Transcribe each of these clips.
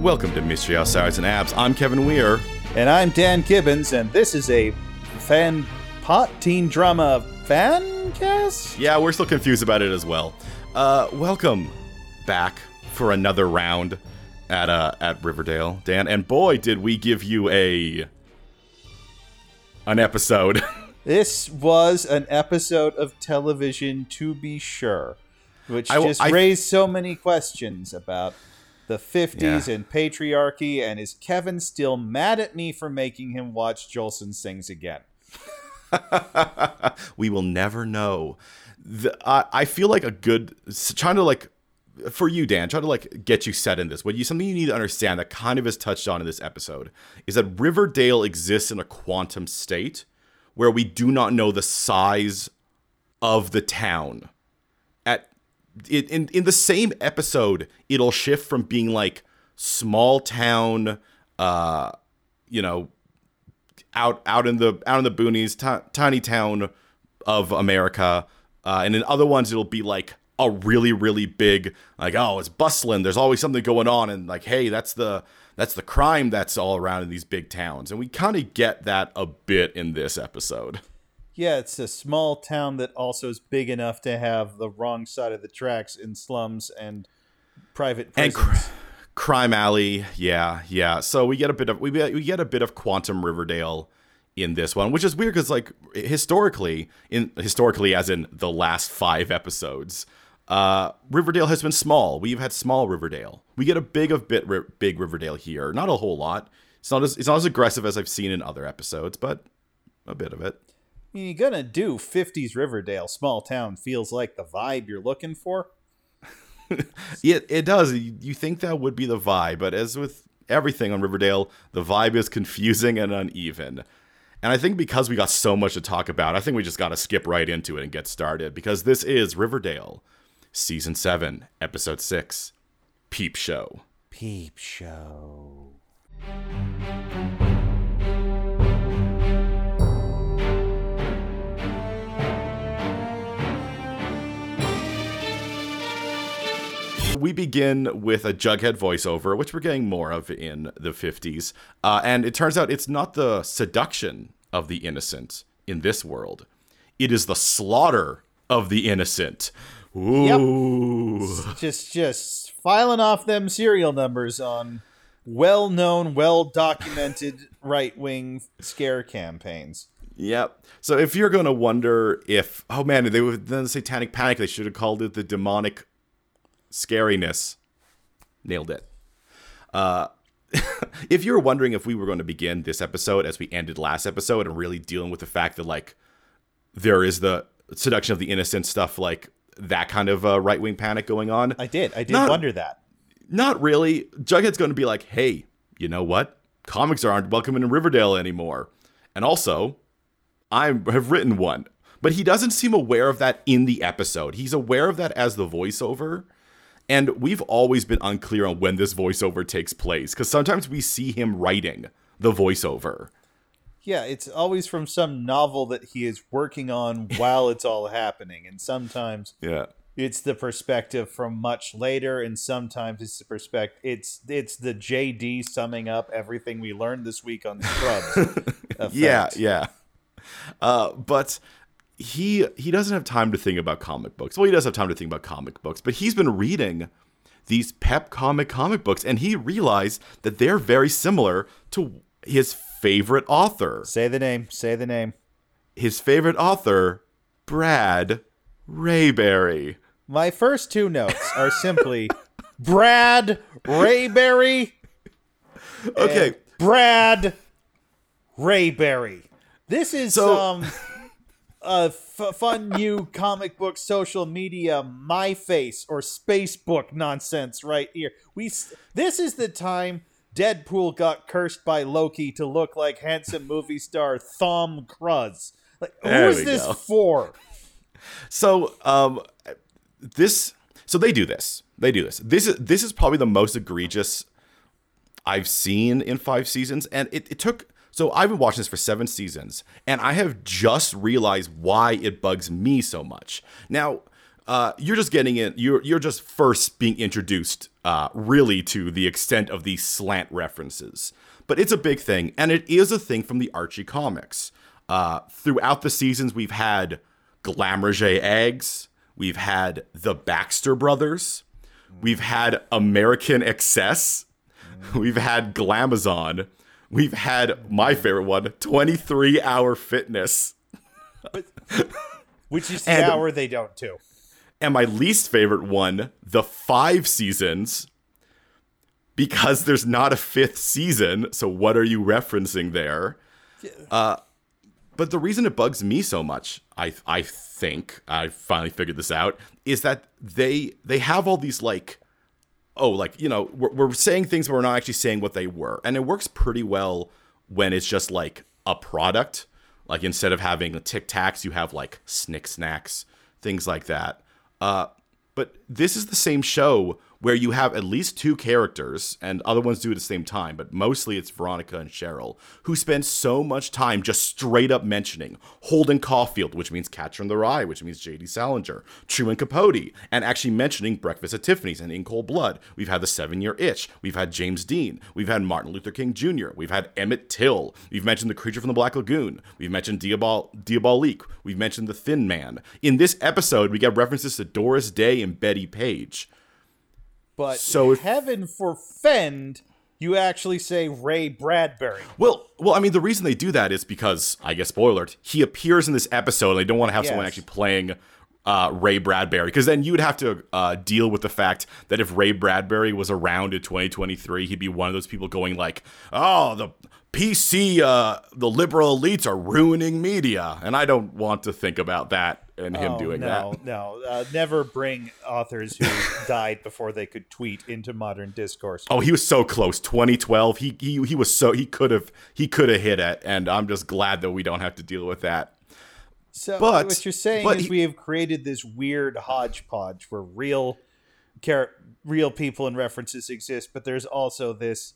Welcome to Mystery Outsiders and Abs. I'm Kevin Weir. And I'm Dan Gibbins, and this is a fan pot teen drama fan cast? Yeah, we're still confused about it as well. Uh, welcome back for another round at uh, at Riverdale, Dan. And boy, did we give you a an episode. This was an episode of television, to be sure, which I just I- raised so many questions about the 50s Yeah. and patriarchy. And is Kevin still mad at me for making him watch Jolson Sings again? we will never know. The, I I feel like a good trying to like for you, Dan, trying to like get you set in this. What you something you need to understand that kind of is touched on in this episode is that Riverdale exists in a quantum state where we do not know the size of the town. It, in in the same episode, it'll shift from being like small town, uh, you know, out out in the out in the boonies, ti- tiny town of America, uh, and in other ones it'll be like a really really big like oh it's bustling. There's always something going on, and like hey that's the that's the crime that's all around in these big towns, and we kind of get that a bit in this episode. Yeah, it's a small town that also is big enough to have the wrong side of the tracks in slums and private And cr- Crime Alley, yeah, yeah. So we get a bit of we get, we get a bit of Quantum Riverdale in this one, which is weird because like historically, in historically as in the last five episodes, uh, Riverdale has been small. We've had small Riverdale. We get a big of bit ri- big Riverdale here. Not a whole lot. It's not as it's not as aggressive as I've seen in other episodes, but a bit of it. I mean, you're gonna do 50s Riverdale, small town, feels like the vibe you're looking for. It it does. You you think that would be the vibe, but as with everything on Riverdale, the vibe is confusing and uneven. And I think because we got so much to talk about, I think we just got to skip right into it and get started because this is Riverdale, season 7, episode 6, Peep Show. Peep show. We begin with a Jughead voiceover, which we're getting more of in the 50s. Uh, and it turns out it's not the seduction of the innocent in this world, it is the slaughter of the innocent. Ooh. Just just filing off them serial numbers on well-known, well-documented right-wing scare campaigns. Yep. So if you're going to wonder if, oh man, they were then the satanic panic, they should have called it the demonic scariness. Nailed it. Uh, if you were wondering if we were going to begin this episode as we ended last episode and really dealing with the fact that like there is the seduction of the innocent stuff, like that kind of uh, right wing panic going on, I did. I did Not- wonder that. not really. Jughead's going to be like, hey, you know what? Comics aren't welcome in Riverdale anymore. And also, I have written one. But he doesn't seem aware of that in the episode. He's aware of that as the voiceover. And we've always been unclear on when this voiceover takes place because sometimes we see him writing the voiceover. Yeah, it's always from some novel that he is working on while it's all happening, and sometimes Yeah. it's the perspective from much later, and sometimes it's the perspective. It's it's the JD summing up everything we learned this week on Scrubs. Yeah, yeah. Uh, but he he doesn't have time to think about comic books. Well, he does have time to think about comic books, but he's been reading these pep comic comic books, and he realized that they're very similar to his favorite author. Say the name. Say the name. His favorite author, Brad Rayberry. My first two notes are simply Brad Rayberry. Okay, Brad Rayberry. This is So- um a f- fun new comic book social media my face or space book nonsense right here. We s- this is the time Deadpool got cursed by Loki to look like handsome movie star Thom Cruise. Like who is this go. for? So um this so they do this. They do this. This is this is probably the most egregious I've seen in five seasons. And it, it took so I've been watching this for seven seasons, and I have just realized why it bugs me so much. Now, uh, you're just getting in. You're you're just first being introduced, uh, really, to the extent of these slant references. But it's a big thing, and it is a thing from the Archie comics. Uh, throughout the seasons, we've had Glamourge eggs, we've had the Baxter brothers, we've had American Excess, we've had Glamazon, we've had my favorite one, 23 Hour Fitness. Which is the And- hour they don't do. and my least favorite one, the five seasons, because there's not a fifth season. So what are you referencing there? Uh, but the reason it bugs me so much, I I think I finally figured this out, is that they they have all these like, oh, like you know, we're, we're saying things, but we're not actually saying what they were, and it works pretty well when it's just like a product. Like instead of having Tic Tacs, you have like Snick Snacks, things like that. Uh, but this is the same show where you have at least two characters, and other ones do at the same time, but mostly it's Veronica and Cheryl, who spend so much time just straight up mentioning Holden Caulfield, which means Catcher in the Rye, which means J.D. Salinger, Truman Capote, and actually mentioning Breakfast at Tiffany's and In Cold Blood. We've had The Seven Year Itch. We've had James Dean. We've had Martin Luther King Jr. We've had Emmett Till. We've mentioned The Creature from the Black Lagoon. We've mentioned Diabol- Diabolique. We've mentioned The Thin Man. In this episode, we get references to Doris Day and Bettie Page. But So if- heaven forfend, you actually say Ray Bradbury. Well, well, I mean, the reason they do that is because, I guess, spoiler alert, he appears in this episode, and they don't want to have someone actually playing uh, Ray Bradbury, because then you'd have to uh, deal with the fact that if Ray Bradbury was around in 2023, he'd be one of those people going like, "Oh, the PC, uh, the liberal elites are ruining media," and I don't want to think about that and him Oh, doing no, that. No, uh, never bring authors who died before they could tweet into modern discourse. Oh, he was so close. 2012. He he he was so he could have he could have hit it, and I'm just glad that we don't have to deal with that. So But- what you're saying is he- we have created this weird hodgepodge where real char- real people and references exist, but there's also this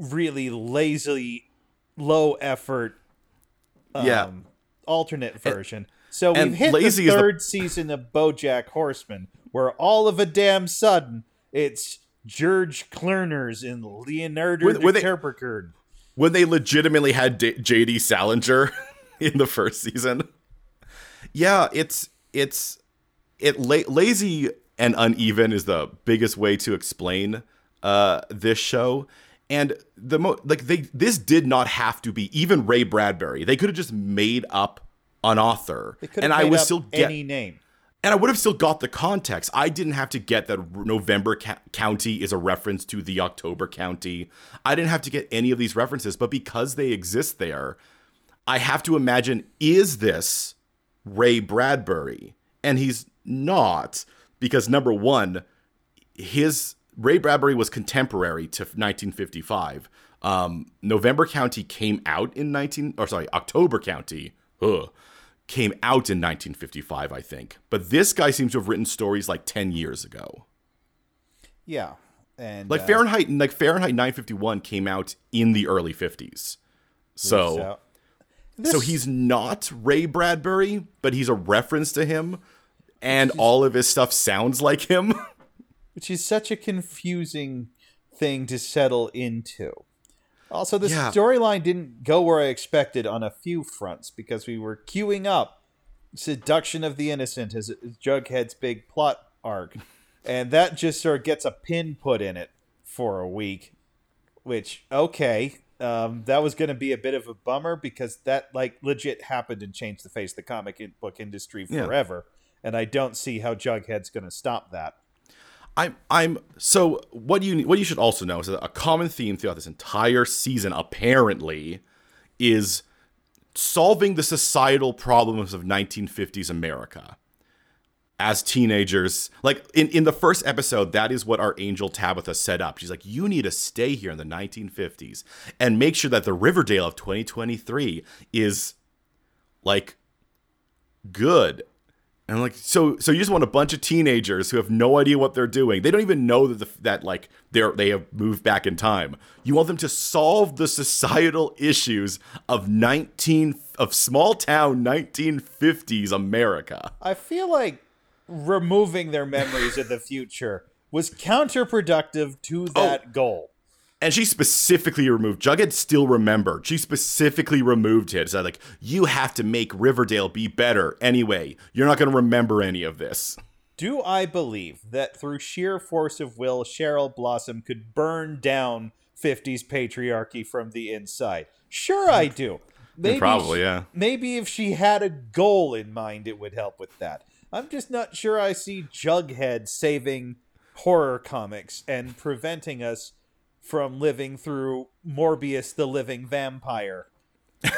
really lazy, low effort, um, Yeah. alternate version. So we've hit the is the- third season of BoJack Horseman, where all of a damn sudden it's George Clooners and Leonardo Were- were they- DiCaprio. when they legitimately had D- JD Salinger in the first season. Yeah, it's it's it la- lazy and uneven is the biggest way to explain uh this show. And the mo like they this did not have to be even Ray Bradbury. They could have just made up an author, They could and I up still get any name. and I would have still got the context. I didn't have to get that November ca- County is a reference to the October County. I didn't have to get any of these references, but because they exist there, I have to imagine is this Ray Bradbury? And he's not because number 1, his Ray Bradbury was contemporary to 1955. Um, November County came out in 19 or sorry, October County. Ugh, came out in 1955, I think. But this guy seems to have written stories like 10 years ago. Yeah. And Like uh, Fahrenheit, like Fahrenheit 951 came out in the early 50s. So, so, so he's not Ray Bradbury, but he's a reference to him, and all of his stuff sounds like him. which is such a confusing thing to settle into. Also, this Yeah. storyline didn't go where I expected on a few fronts because we were queuing up seduction of the innocent as Jughead's big plot arc, and that just sort of gets a pin put in it for a week. Which okay, um, that was going to be a bit of a bummer because that like legit happened and changed the face of the comic book industry Yeah. forever, and I don't see how Jughead's going to stop that. I'm I'm so what you what you should also know is that a common theme throughout this entire season apparently is solving the societal problems of 1950s America. As teenagers, like in, in the first episode, that is what our angel Tabitha set up. She's like, You need to stay here in the 1950s and make sure that the Riverdale of 2023 is like good and like so so you just want a bunch of teenagers who have no idea what they're doing. They don't even know that the, that like they're they have moved back in time. You want them to solve the societal issues of 19 of small town 1950s America. I feel like removing their memories of the future was counterproductive to oh, that goal. And she specifically removed Jughead still remembered. She specifically removed it. So like, you have to make Riverdale be better anyway. You're not gonna remember any of this. Do I believe that through sheer force of will, Cheryl Blossom could burn down 50s patriarchy from the inside? Sure, I mm. do. Mm, maybe Probably, yeah. Maybe if she had a goal in mind, it would help with that. I'm just not sure I see Jughead saving horror comics and preventing us from living through Morbius the Living Vampire.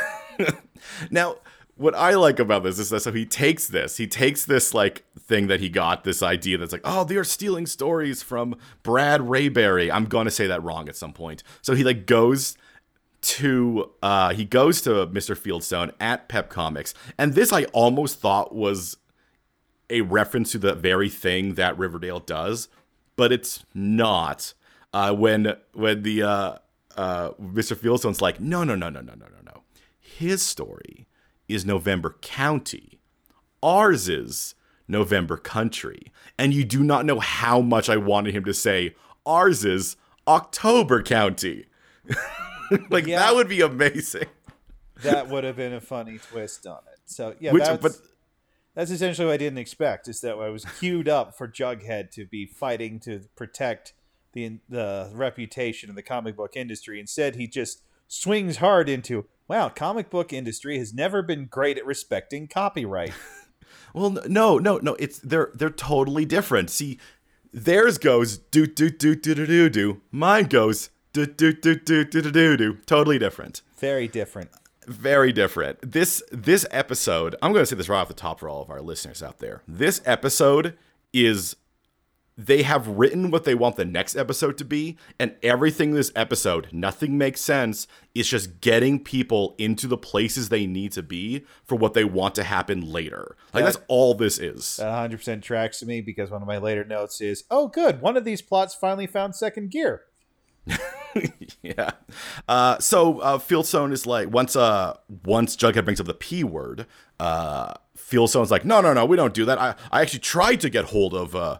Now, what I like about this is that so he takes this, he takes this like thing that he got, this idea that's like, oh, they're stealing stories from Brad Rayberry. I'm gonna say that wrong at some point. So he like goes to uh he goes to Mr. Fieldstone at Pep Comics, and this I almost thought was a reference to the very thing that Riverdale does, but it's not. Uh, when when the uh, uh, Mr. Fieldstone's like, no, no, no, no, no, no, no, no. His story is November County. Ours is November Country. And you do not know how much I wanted him to say, ours is October County. like, Yeah. that would be amazing. That would have been a funny twist on it. So yeah, Which, that's, but that's essentially what I didn't expect. Is that I was queued up for Jughead to be fighting to protect the the reputation of the comic book industry. Instead, he just swings hard into wow, comic book industry has never been great at respecting copyright. Well, no, no, no. It's they're they're totally different. See, theirs goes do do do do do do do. Mine goes do do do do do do do do. Totally different. Very different. Very different. This this episode, I'm going to say this right off the top for all of our listeners out there. This episode is they have written what they want the next episode to be, and everything in this episode, nothing makes sense. It's just getting people into the places they need to be for what they want to happen later. Like that's all this is. That 100% tracks to me because one of my later notes is, oh, good, one of these plots finally found second gear. yeah. Uh, so uh, Fieldstone is like once uh once Jughead brings up the p word, uh, Fieldstone's like, no, no, no, we don't do that. I I actually tried to get hold of uh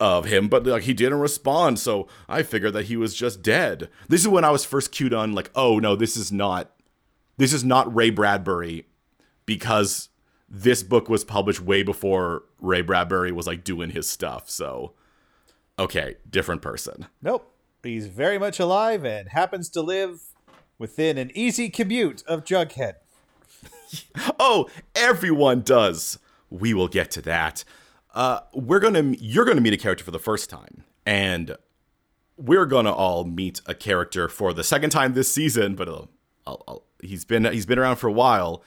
of him, but like he didn't respond, so I figured that he was just dead. This is when I was first cued on, like, oh no, this is not this is not Ray Bradbury because this book was published way before Ray Bradbury was like doing his stuff. So okay, different person. Nope. He's very much alive and happens to live within an easy commute of Jughead. Oh, everyone does. We will get to that. Uh, we're gonna you're gonna meet a character for the first time, and we're gonna all meet a character for the second time this season. But uh, I'll, I'll, he's been he's been around for a while.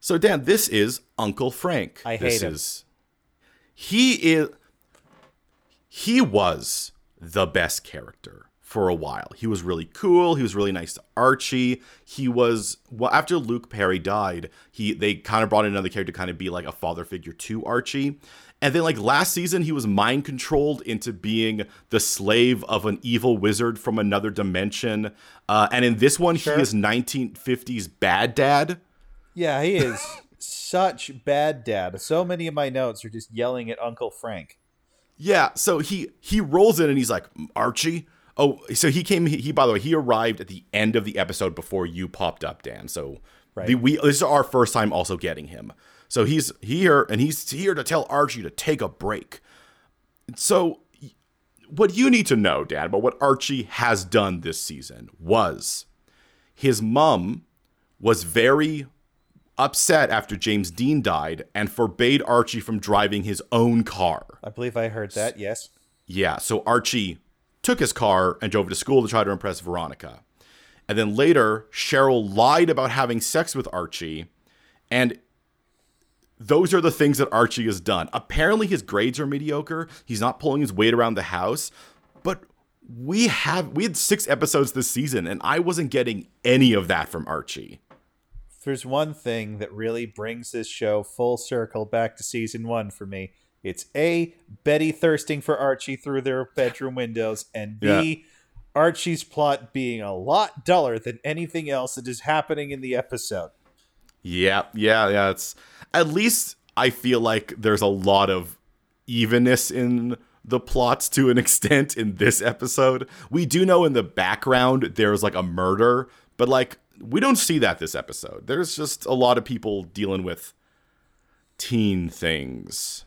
So Dan, this is Uncle Frank. I this hate him. Is, he is he was the best character for a while. He was really cool. He was really nice to Archie. He was well after Luke Perry died. He they kind of brought in another character to kind of be like a father figure to Archie. And then like last season, he was mind controlled into being the slave of an evil wizard from another dimension. Uh, and in this one, Sure. he is 1950s bad dad. Yeah, he is such bad dad. So many of my notes are just yelling at Uncle Frank. Yeah, so he he rolls in and he's like Archie. Oh, so he came. He, he by the way, he arrived at the end of the episode before you popped up, Dan. So Right. the, we this is our first time also getting him. So he's here and he's here to tell Archie to take a break. So what you need to know, Dan, about what Archie has done this season was his mom was very upset after James Dean died and forbade Archie from driving his own car. I believe I heard that. Yes. Yeah, so Archie took his car and drove to school to try to impress Veronica. And then later, Cheryl lied about having sex with Archie. And those are the things that Archie has done. Apparently, his grades are mediocre. He's not pulling his weight around the house. But we have we had six episodes this season, and I wasn't getting any of that from Archie. If there's one thing that really brings this show full circle back to season one for me, it's A, Betty thirsting for Archie through their bedroom windows, and B, Yeah. Archie's plot being a lot duller than anything else that is happening in the episode. Yeah, yeah, yeah. It's at least I feel like there's a lot of evenness in the plots to an extent in this episode. We do know in the background there's like a murder, but like we don't see that this episode. There's just a lot of people dealing with teen things.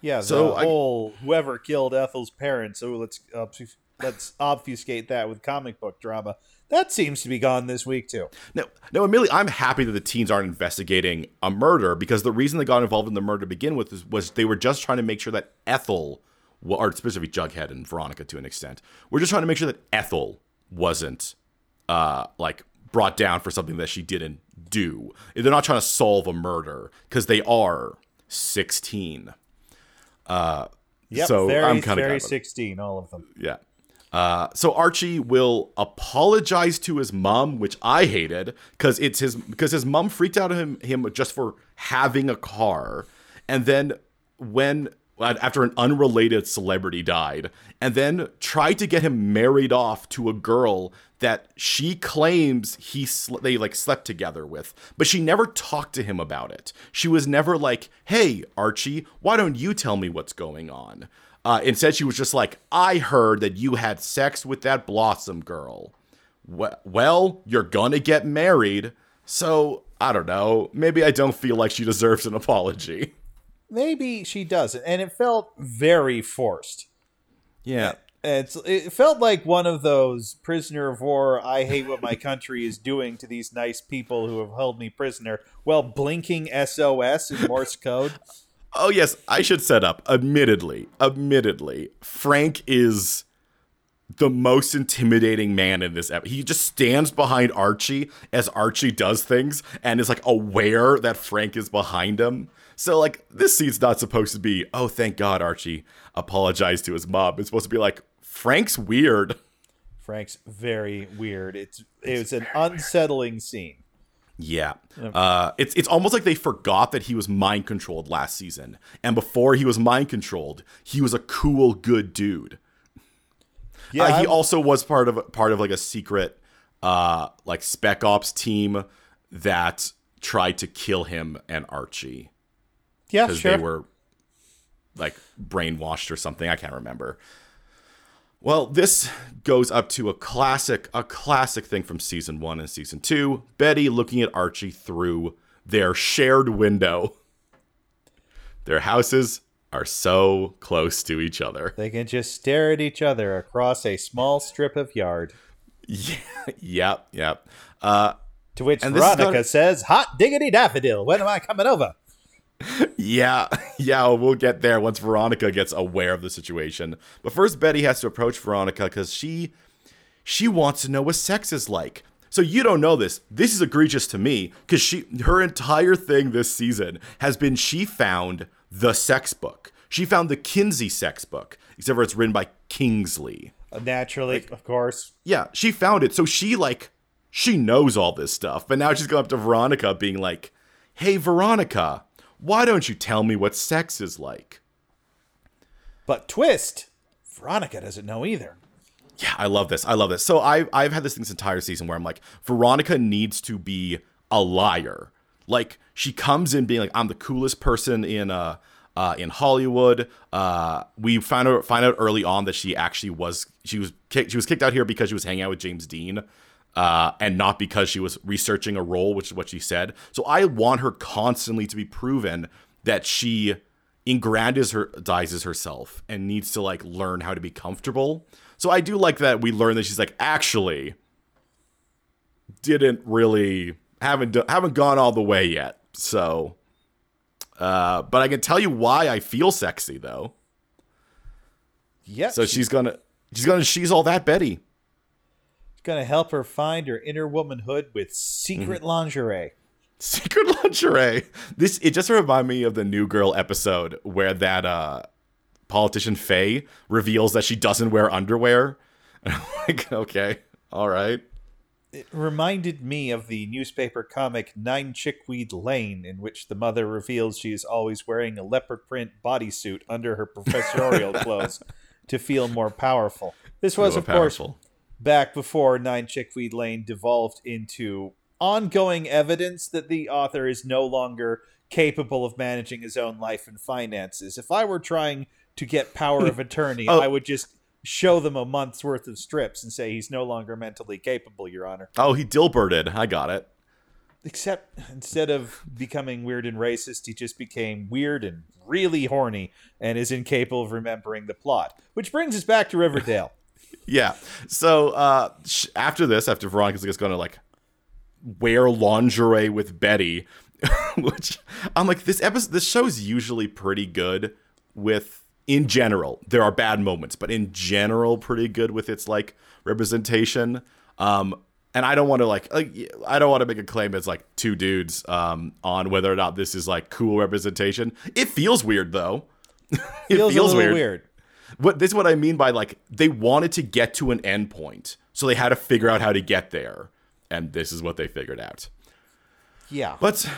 Yeah, the So I- whole whoever killed Ethel's parents. So let's obf- let's obfuscate that with comic book drama. That seems to be gone this week too. No, no, Amelia, I'm happy that the teens aren't investigating a murder because the reason they got involved in the murder to begin with was, was they were just trying to make sure that Ethel, or specifically Jughead and Veronica to an extent, were just trying to make sure that Ethel wasn't, uh, like brought down for something that she didn't do. They're not trying to solve a murder because they are 16. Yep, So, very, I'm very glad about it. sixteen, all of them. Yeah. Uh, so Archie will apologize to his mom, which I hated because it's his because his mom freaked out him him just for having a car, and then when after an unrelated celebrity died, and then tried to get him married off to a girl that she claims he sl- they like slept together with, but she never talked to him about it. She was never like, "Hey Archie, why don't you tell me what's going on?" Uh, instead, she was just like, I heard that you had sex with that Blossom girl. Well, you're gonna get married. So, I don't know. Maybe I don't feel like she deserves an apology. Maybe she doesn't, and it felt very forced. Yeah. It's it felt like one of those prisoner of war. I hate what my country is doing to these nice people who have held me prisoner. Well, blinking SOS in Morse code. Oh, yes, I should set up. Admittedly, admittedly, Frank is the most intimidating man in this episode. He just stands behind Archie as Archie does things and is like aware that Frank is behind him. So like this scene's not supposed to be, oh thank God Archie apologized to his mom. It's supposed to be like Frank's weird. Frank's very weird. It's it was an unsettling scene. Yeah. Uh, it's it's almost like they forgot that he was mind controlled last season. And before he was mind controlled, he was a cool, good dude. Yeah, Uh, he also was part of part of like a secret uh like spec ops team that tried to kill him and Archie yeah, because sure. they were like brainwashed or something. I can't remember. Well, this goes up to a classic, a classic thing from season one and season two. Betty looking at Archie through their shared window. Their houses are so close to each other. They can just stare at each other across a small strip of yard. Yeah, yep, yep. Uh, To which And this is Veronica gonna- says, "Hot diggity daffodil, when am I coming over?" Yeah, yeah, we'll get there once Veronica gets aware of the situation. But first, Betty has to approach Veronica because she she wants to know what sex is like. So you don't know this. This is egregious to me because she her entire thing this season has been she found the sex book. She found the Kinsey sex book, except for it's written by Kingsley. Uh, Naturally, of course. Yeah, she found it. So she like she knows all this stuff. But now she's going up to Veronica being like, "Hey Veronica, why don't you tell me what sex is like?" But twist, Veronica doesn't know either. Yeah, I love this. I love this. So I I've had this thing this entire season where I'm like, Veronica needs to be a liar. Like she comes in being like, I'm the coolest person in uh uh in Hollywood. Uh we find out find out early on that she actually was she was kicked she was kicked out here because she was hanging out with James Dean. Uh, and not because she was researching a role, which is what she said. So I want her constantly to be proven that she aggrandizes herself and needs to like learn how to be comfortable. So I do like that we learn that she's like actually didn't really haven't do, haven't gone all the way yet. So uh but I can tell you why I feel sexy though. Yeah. So she's gonna she's gonna she's all that Betty. Going to help her find her inner womanhood with secret Mm-hmm. lingerie. Secret lingerie. This it just reminded me of the New Girl episode where that uh politician Faye reveals that she doesn't wear underwear. And I'm like, okay, all right. It reminded me of the newspaper comic Nine Chickweed Lane, in which the mother reveals she is always wearing a leopard print bodysuit under her professorial clothes to feel more powerful. This was, of course, powerful. Back before Nine Chickweed Lane devolved into ongoing evidence that the author is no longer capable of managing his own life and finances. If I were trying to get power of attorney, Oh. I would just show them a month's worth of strips and say he's no longer mentally capable, Your Honor. Oh, he Dilberted. I got it. Except instead of becoming weird and racist, he just became weird and really horny and is incapable of remembering the plot. Which brings us back to Riverdale. Yeah. So uh, sh- after this, after Veronica's just going to like wear lingerie with Betty, which I'm like, this episode, this show's usually pretty good with. In general, there are bad moments, but in general, pretty good with its like representation. Um, and I don't want to like, like I don't want to make a claim as like two dudes um, on whether or not this is like cool representation. It feels weird though. it Feels, a little weird. What this is what I mean by like they wanted to get to an end point, so they had to figure out how to get there, and this is what they figured out. Yeah. But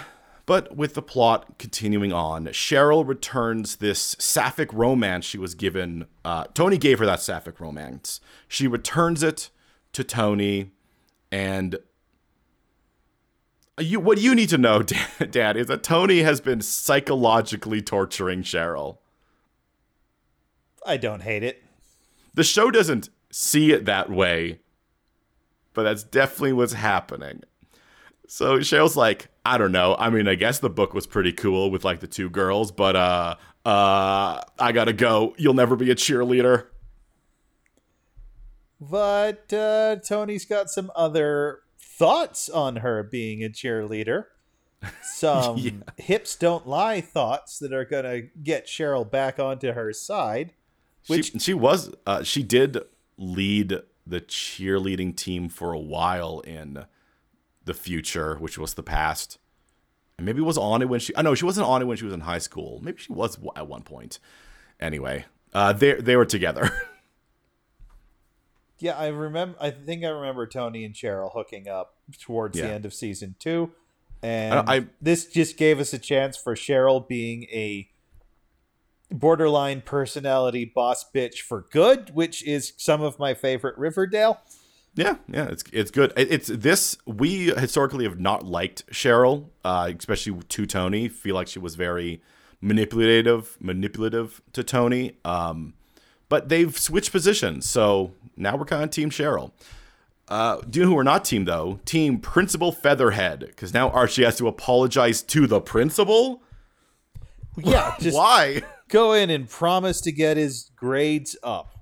but with the plot continuing on, Cheryl returns this sapphic romance she was given. Uh, Tony gave her that sapphic romance. She returns it to Tony, and you what you need to know, Dan, Dan, is that Tony has been psychologically torturing Cheryl. I don't hate it. The show doesn't see it that way, but that's definitely what's happening. So Cheryl's like, I don't know. I mean, I guess the book was pretty cool with like the two girls, but uh uh I gotta go. You'll never be a cheerleader. But uh, Tony's got some other thoughts on her being a cheerleader. Some Yeah. hips don't lie thoughts that are going to get Cheryl back onto her side. Which- she she was uh she did lead the cheerleading team for a while in the future, which was the past. And maybe was on it when she I know she wasn't on it when she was in high school. Maybe she was at one point. Anyway, uh they they were together. Yeah, I remember. I think I remember Tony and Cheryl hooking up towards the end of season two, and I- I- this just gave us a chance for Cheryl being a borderline personality boss bitch for good, which is some of my favorite Riverdale. Yeah, yeah, it's it's good. It's this we historically have not liked Cheryl, uh, especially to Tony. Feel like she was very manipulative, manipulative to Tony. Um, but they've switched positions, so now we're kind of Team Cheryl. Uh, do you know who we're not team though? Team Principal Featherhead, because now Archie has to apologize to the principal. Yeah, just Why? Go in and promise to get his grades up.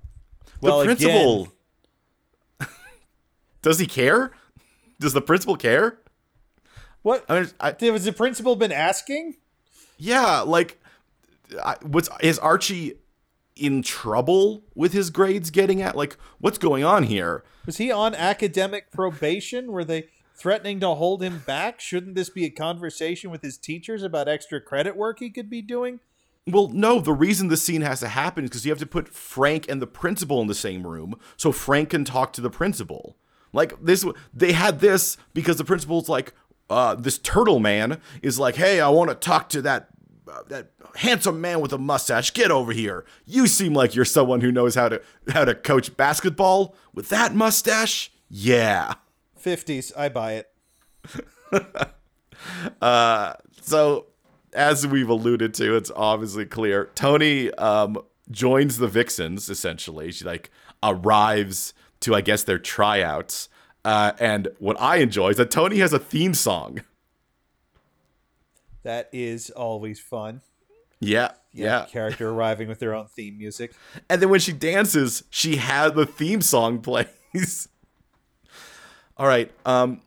Well, the again, principal. Does he care? Does the principal care? what I mean, I, was the principal been asking? Yeah, like, I, what's is Archie in trouble with his grades getting at? Like, what's going on here? Was he on academic probation? Were they threatening to hold him back? Shouldn't this be a conversation with his teachers about extra credit work he could be doing? Well, no, the reason the scene has to happen is because you have to put Frank and the principal in the same room so Frank can talk to the principal. Like this, they had this because the principal's like, uh, this turtle man is like, hey, I want to talk to that uh, that handsome man with a mustache. Get over here. You seem like you're someone who knows how to how to coach basketball with that mustache. Yeah. 50s, I buy it. So, as we've alluded to, it's obviously clear. Tony um, joins the Vixens. Essentially, she like arrives to, I guess, their tryouts. Uh, and what I enjoy is that Tony has a theme song. That is always fun. Yeah, yeah. Character arriving with their own theme music. And then when she dances, she has the theme song plays. All right, um,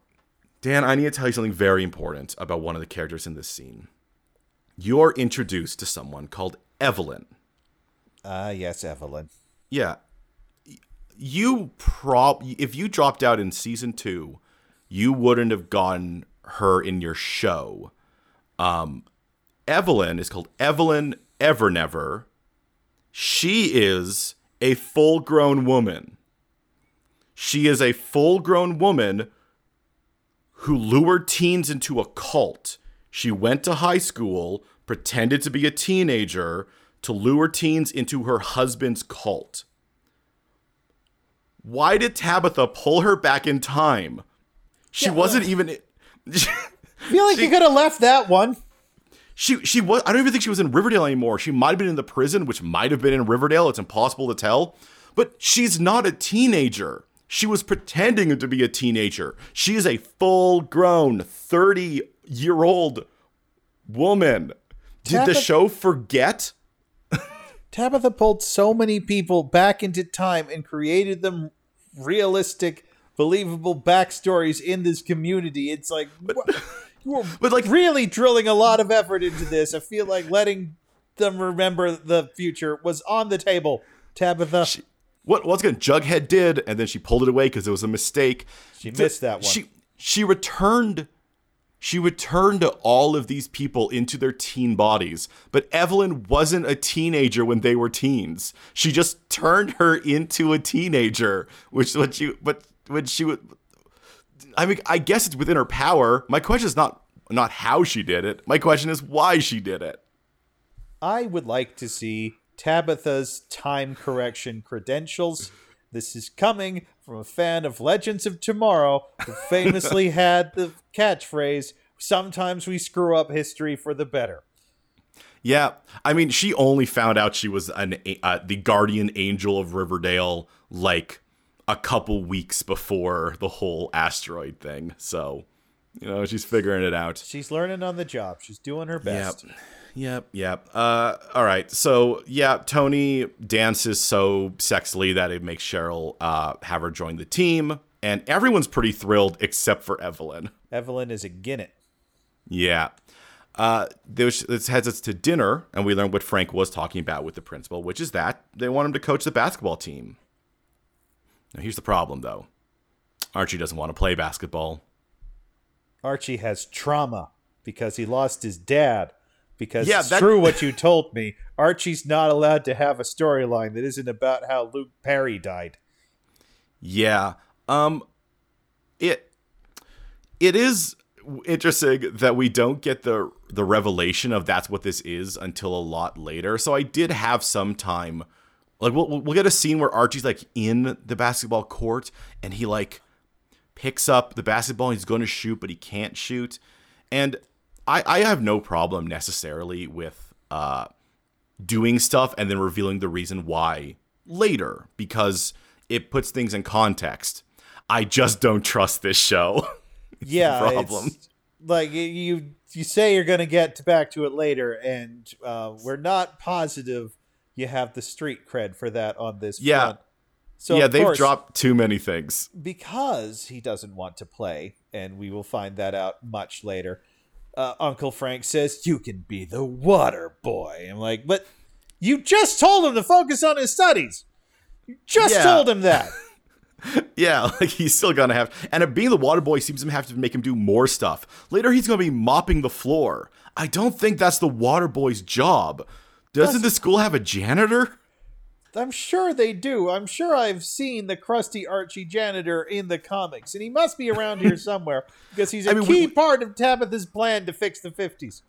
Dan, I need to tell you something very important about one of the characters in this scene. You're introduced to someone called Evelyn. Ah, yes, Evelyn. Yeah. You prob if you dropped out in season 2, you wouldn't have gotten her in your show. Um Evelyn is called Evelyn Evernever. She is a full-grown woman. She is a full-grown woman who lured teens into a cult. She went to high school, pretended to be a teenager to lure teens into her husband's cult. Why did Tabitha pull her back in time? She Yeah, wasn't even I feel like you could have left that one. She she was I don't even think she was in Riverdale anymore. She might have been in the prison, which might have been in Riverdale. It's impossible to tell. But she's not a teenager. She was pretending to be a teenager. She is a full-grown 30-year-old woman. Did the show forget? Tabitha pulled so many people back into time and created them realistic, believable backstories in this community. It's like wha- you were But like really drilling a lot of effort into this. I feel like letting them remember the future was on the table. Tabitha, she, what once again Jughead did, and then she pulled it away because it was a mistake. She missed that one. She she returned she returned all of these people into their teen bodies, but Evelyn wasn't a teenager when they were teens. She just turned her into a teenager, which what she but when she would I mean I guess it's within her power. My question is not not how she did it. My question is why she did it. I would like to see Tabitha's time correction credentials. This is coming from a fan of Legends of Tomorrow who famously had the catchphrase, Sometimes we screw up history for the better. Yeah, I mean, she only found out she was an uh, the guardian angel of Riverdale like a couple weeks before the whole asteroid thing. So, you know, she's figuring it out. She's learning on the job. She's doing her best. Yep. Yep, yep. Uh, all right. So, yeah, Tony dances so sexily that it makes Cheryl uh, have her join the team, and everyone's pretty thrilled except for Evelyn. Evelyn is a Ginnet. Yeah. Uh, this this heads us to dinner, and we learn what Frank was talking about with the principal, which is that they want him to coach the basketball team. Now, here's the problem, though Archie doesn't want to play basketball. Archie has trauma because he lost his dad. Because Yeah, it's that- true what you told me. Archie's not allowed to have a storyline that isn't about how Luke Perry died. Yeah. Um it it is interesting that we don't get the the revelation of that's what this is until a lot later. So I did have some time like we'll we'll get a scene where Archie's like in the basketball court and he like picks up the basketball he's going to shoot but he can't shoot. And I I have no problem necessarily with uh doing stuff and then revealing the reason why later because it puts things in context. I just don't trust this show. yeah, problem. like you you say you're going to get back to it later, and uh, we're not positive you have the street cred for that on this. Yeah. front. So yeah, they've course, dropped too many things. because he doesn't want to play, and we will find that out much later. Uh, Uncle Frank says you can be the water boy. I'm like, but you just told him to focus on his studies. You just Yeah. told him that. Yeah, like he's still gonna have, and being the water boy seems to have to make him do more stuff. Later, he's gonna be mopping the floor. I don't think that's the water boy's job. Doesn't the school have a janitor? I'm sure they do. I'm sure I've seen the crusty Archie janitor in the comics, and he must be around here somewhere because he's a I mean, key we- part of Tabitha's plan to fix the 50s.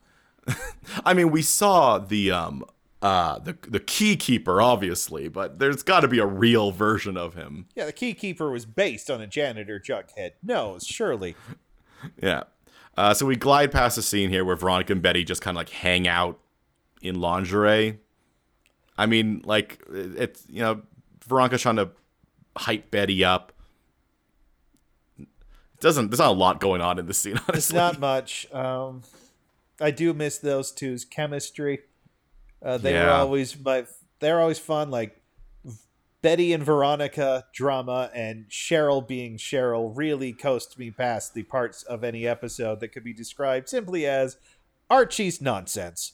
I mean, we saw the um uh the the key keeper obviously, but there's got to be a real version of him. Yeah, the key keeper was based on a janitor Jughead. No, surely. Yeah. Uh, so we glide past a scene here where Veronica and Betty just kind of like hang out in lingerie. I mean, like it's you know Veronica's trying to hype Betty up. It doesn't there's not a lot going on in this scene, honestly. It's not much. Um, I do miss those two's chemistry. Uh, they were Yeah. always my. They're always fun. Like Betty and Veronica drama, and Cheryl being Cheryl really coast me past the parts of any episode that could be described simply as Archie's nonsense.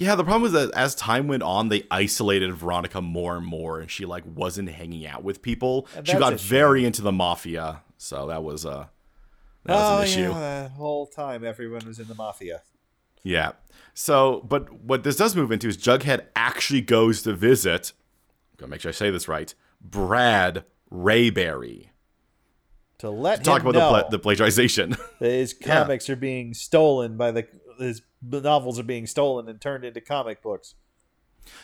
Yeah, the problem was that as time went on, they isolated Veronica more and more, and she like wasn't hanging out with people. And She got very into the mafia, so that was uh that was oh an issue. yeah, the whole time everyone was in the mafia. Yeah. So, but what this does move into is Jughead actually goes to visit. Gotta make sure I say this right. Brad Rayberry. To let Talk him about the, pla- the plagiarization. his Yeah. comics are being stolen by the his novels are being stolen and turned into comic books.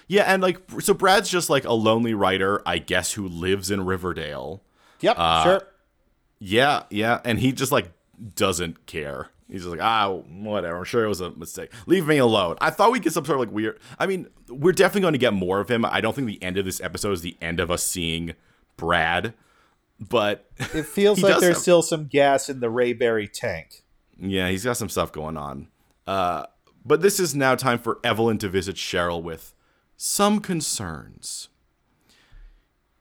yeah, and like, so Brad's just like a lonely writer, I guess, who lives in Riverdale. Yep, Uh, sure. Yeah, yeah, and he just like doesn't care. He's just like, ah, whatever. I'm sure it was a mistake. Leave me alone. I thought we'd get some sort of like weird. I mean, we're definitely going to get more of him. I don't think the end of this episode is the end of us seeing Brad, but It feels like there's have- still some gas in the Rayberry tank. yeah, he's got some stuff going on. Uh, but this is now time for Evelyn to visit Cheryl with some concerns.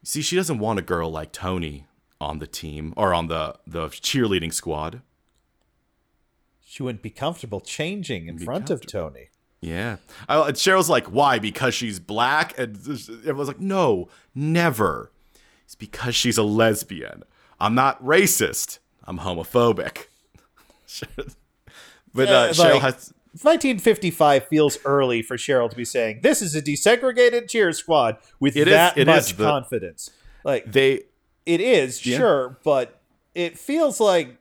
See, she doesn't want a girl like Toni on the team or on the the cheerleading squad. She wouldn't be comfortable changing in front of Toni. Yeah. I, Cheryl's like, why? Because she's black? And everyone's like, no, never. It's because she's a lesbian. I'm not racist. I'm homophobic. but uh, Cheryl like- has. 1955 feels early for Cheryl to be saying, "This is a desegregated cheer squad" with It is- that much is confidence. Like They. it is Yeah. sure, but it feels like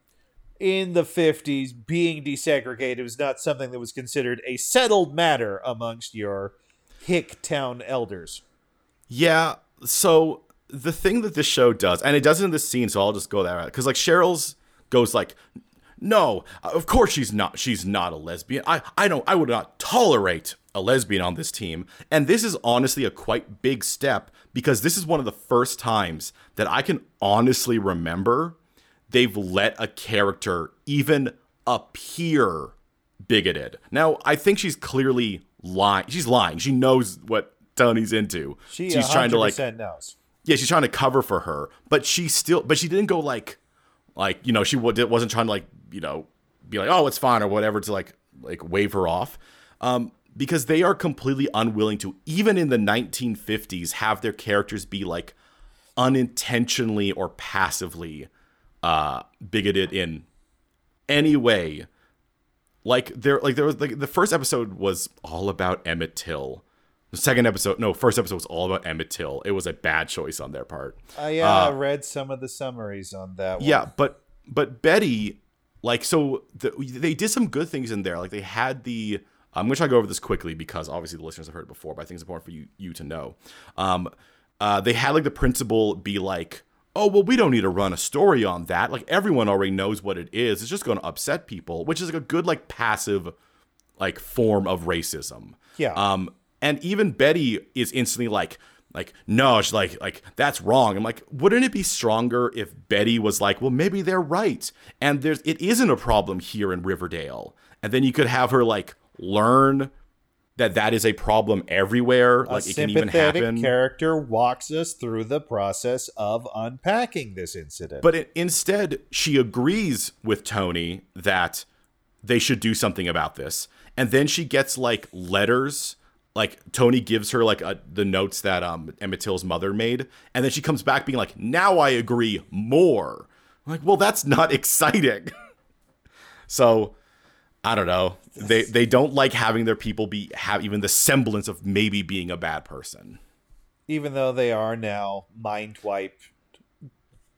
in the 50s, being desegregated was not something that was considered a settled matter amongst your hick town elders. Yeah. So the thing that this show does, and it does in this scene, so I'll just go that route. Because like Cheryl's goes like, no, uh, of course she's not. She's not a lesbian. I, I don't. I would not tolerate a lesbian on this team. And this is honestly a quite big step because this is one of the first times that I can honestly remember they've let a character even appear bigoted. Now, I think she's clearly lying. She's lying. She knows what Toni's into. She she's trying to like knows. yeah, she's trying to cover for her, but she still, but she didn't go like, like you know, she wa- wasn't trying to like you know be like, oh, it's fine or whatever to like like wave her off, um, because they are completely unwilling to even in the 1950s have their characters be like unintentionally or passively uh bigoted in any way like there like there was like the first episode was all about Emmett Till. The second episode, no, first episode was all about Emmett Till. It was a bad choice on their part. I uh, read some of the summaries on that one. Yeah, but but Betty, like, so the, they did some good things in there. Like they had the. I'm gonna try to go over this quickly because obviously the listeners have heard it before, but I think it's important for you you to know. Um, uh, they had like the principal be like, "Oh well, we don't need to run a story on that. Like everyone already knows what it is. It's just going to upset people," which is like a good like passive, like form of racism. Yeah. Um, and even Betty is instantly like, like, no, she's like, like that's wrong. I'm like, wouldn't it be stronger if Betty was like, well, maybe they're right, and there's it isn't a problem here in Riverdale, and then you could have her like learn that that is a problem everywhere, a like it can even sympathetic happen. character walks us through the process of unpacking this incident. But it, instead, she agrees with Toni that they should do something about this. And then she gets like letters. Like Toni gives her like a, the notes that um Emmett Till's mother made, and then she comes back being like, "Now I agree more." I'm like, well, that's not exciting. so, I don't know. They they don't like having their people be have even the semblance of maybe being a bad person. even though they are now mind wiped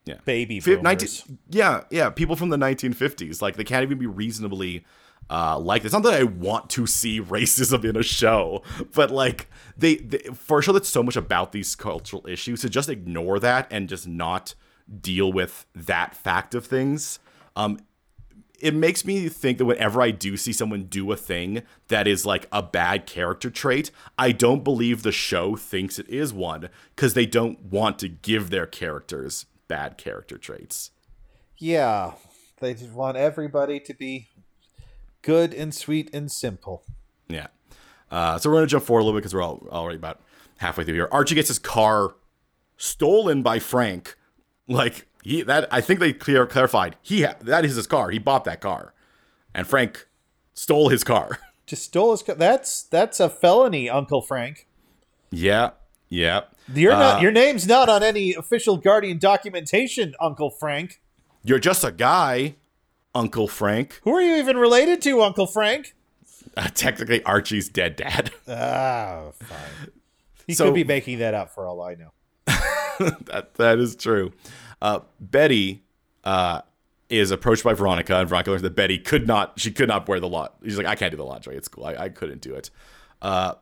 Yeah. baby boomers. 19 yeah, yeah, people from the 1950s. Like they can't even be reasonably uh like it's not that I want to see racism in a show, but like they, they for a show that's so much about these cultural issues to just ignore that and just not deal with that fact of things. Um it makes me think that whenever I do see someone do a thing that is like a bad character trait, I don't believe the show thinks it is one because they don't want to give their characters bad character traits. yeah, they just want everybody to be good and sweet and simple. Yeah. Uh, so we're gonna jump forward a little bit because we're all, already about halfway through here. Archie gets his car stolen by Frank. Like he that I think they clear clarified he ha- that is his car. He bought that car, and Frank stole his car. Just stole his. Co- that's that's a felony, Uncle Frank. yeah. Yeah. You're Uh. Your name's not on any official Guardian documentation, Uncle Frank. You're just a guy, Uncle Frank. Who are you even related to, Uncle Frank? Uh, technically, Archie's dead dad. Ah, fine. He So- could be making that up for all I know. that that is true. Uh, Betty uh, is approached by Veronica, and Veronica learns that Betty could not. She could not wear the lot. She's like, I can't do the lingerie at school. I, I couldn't do it. Uh,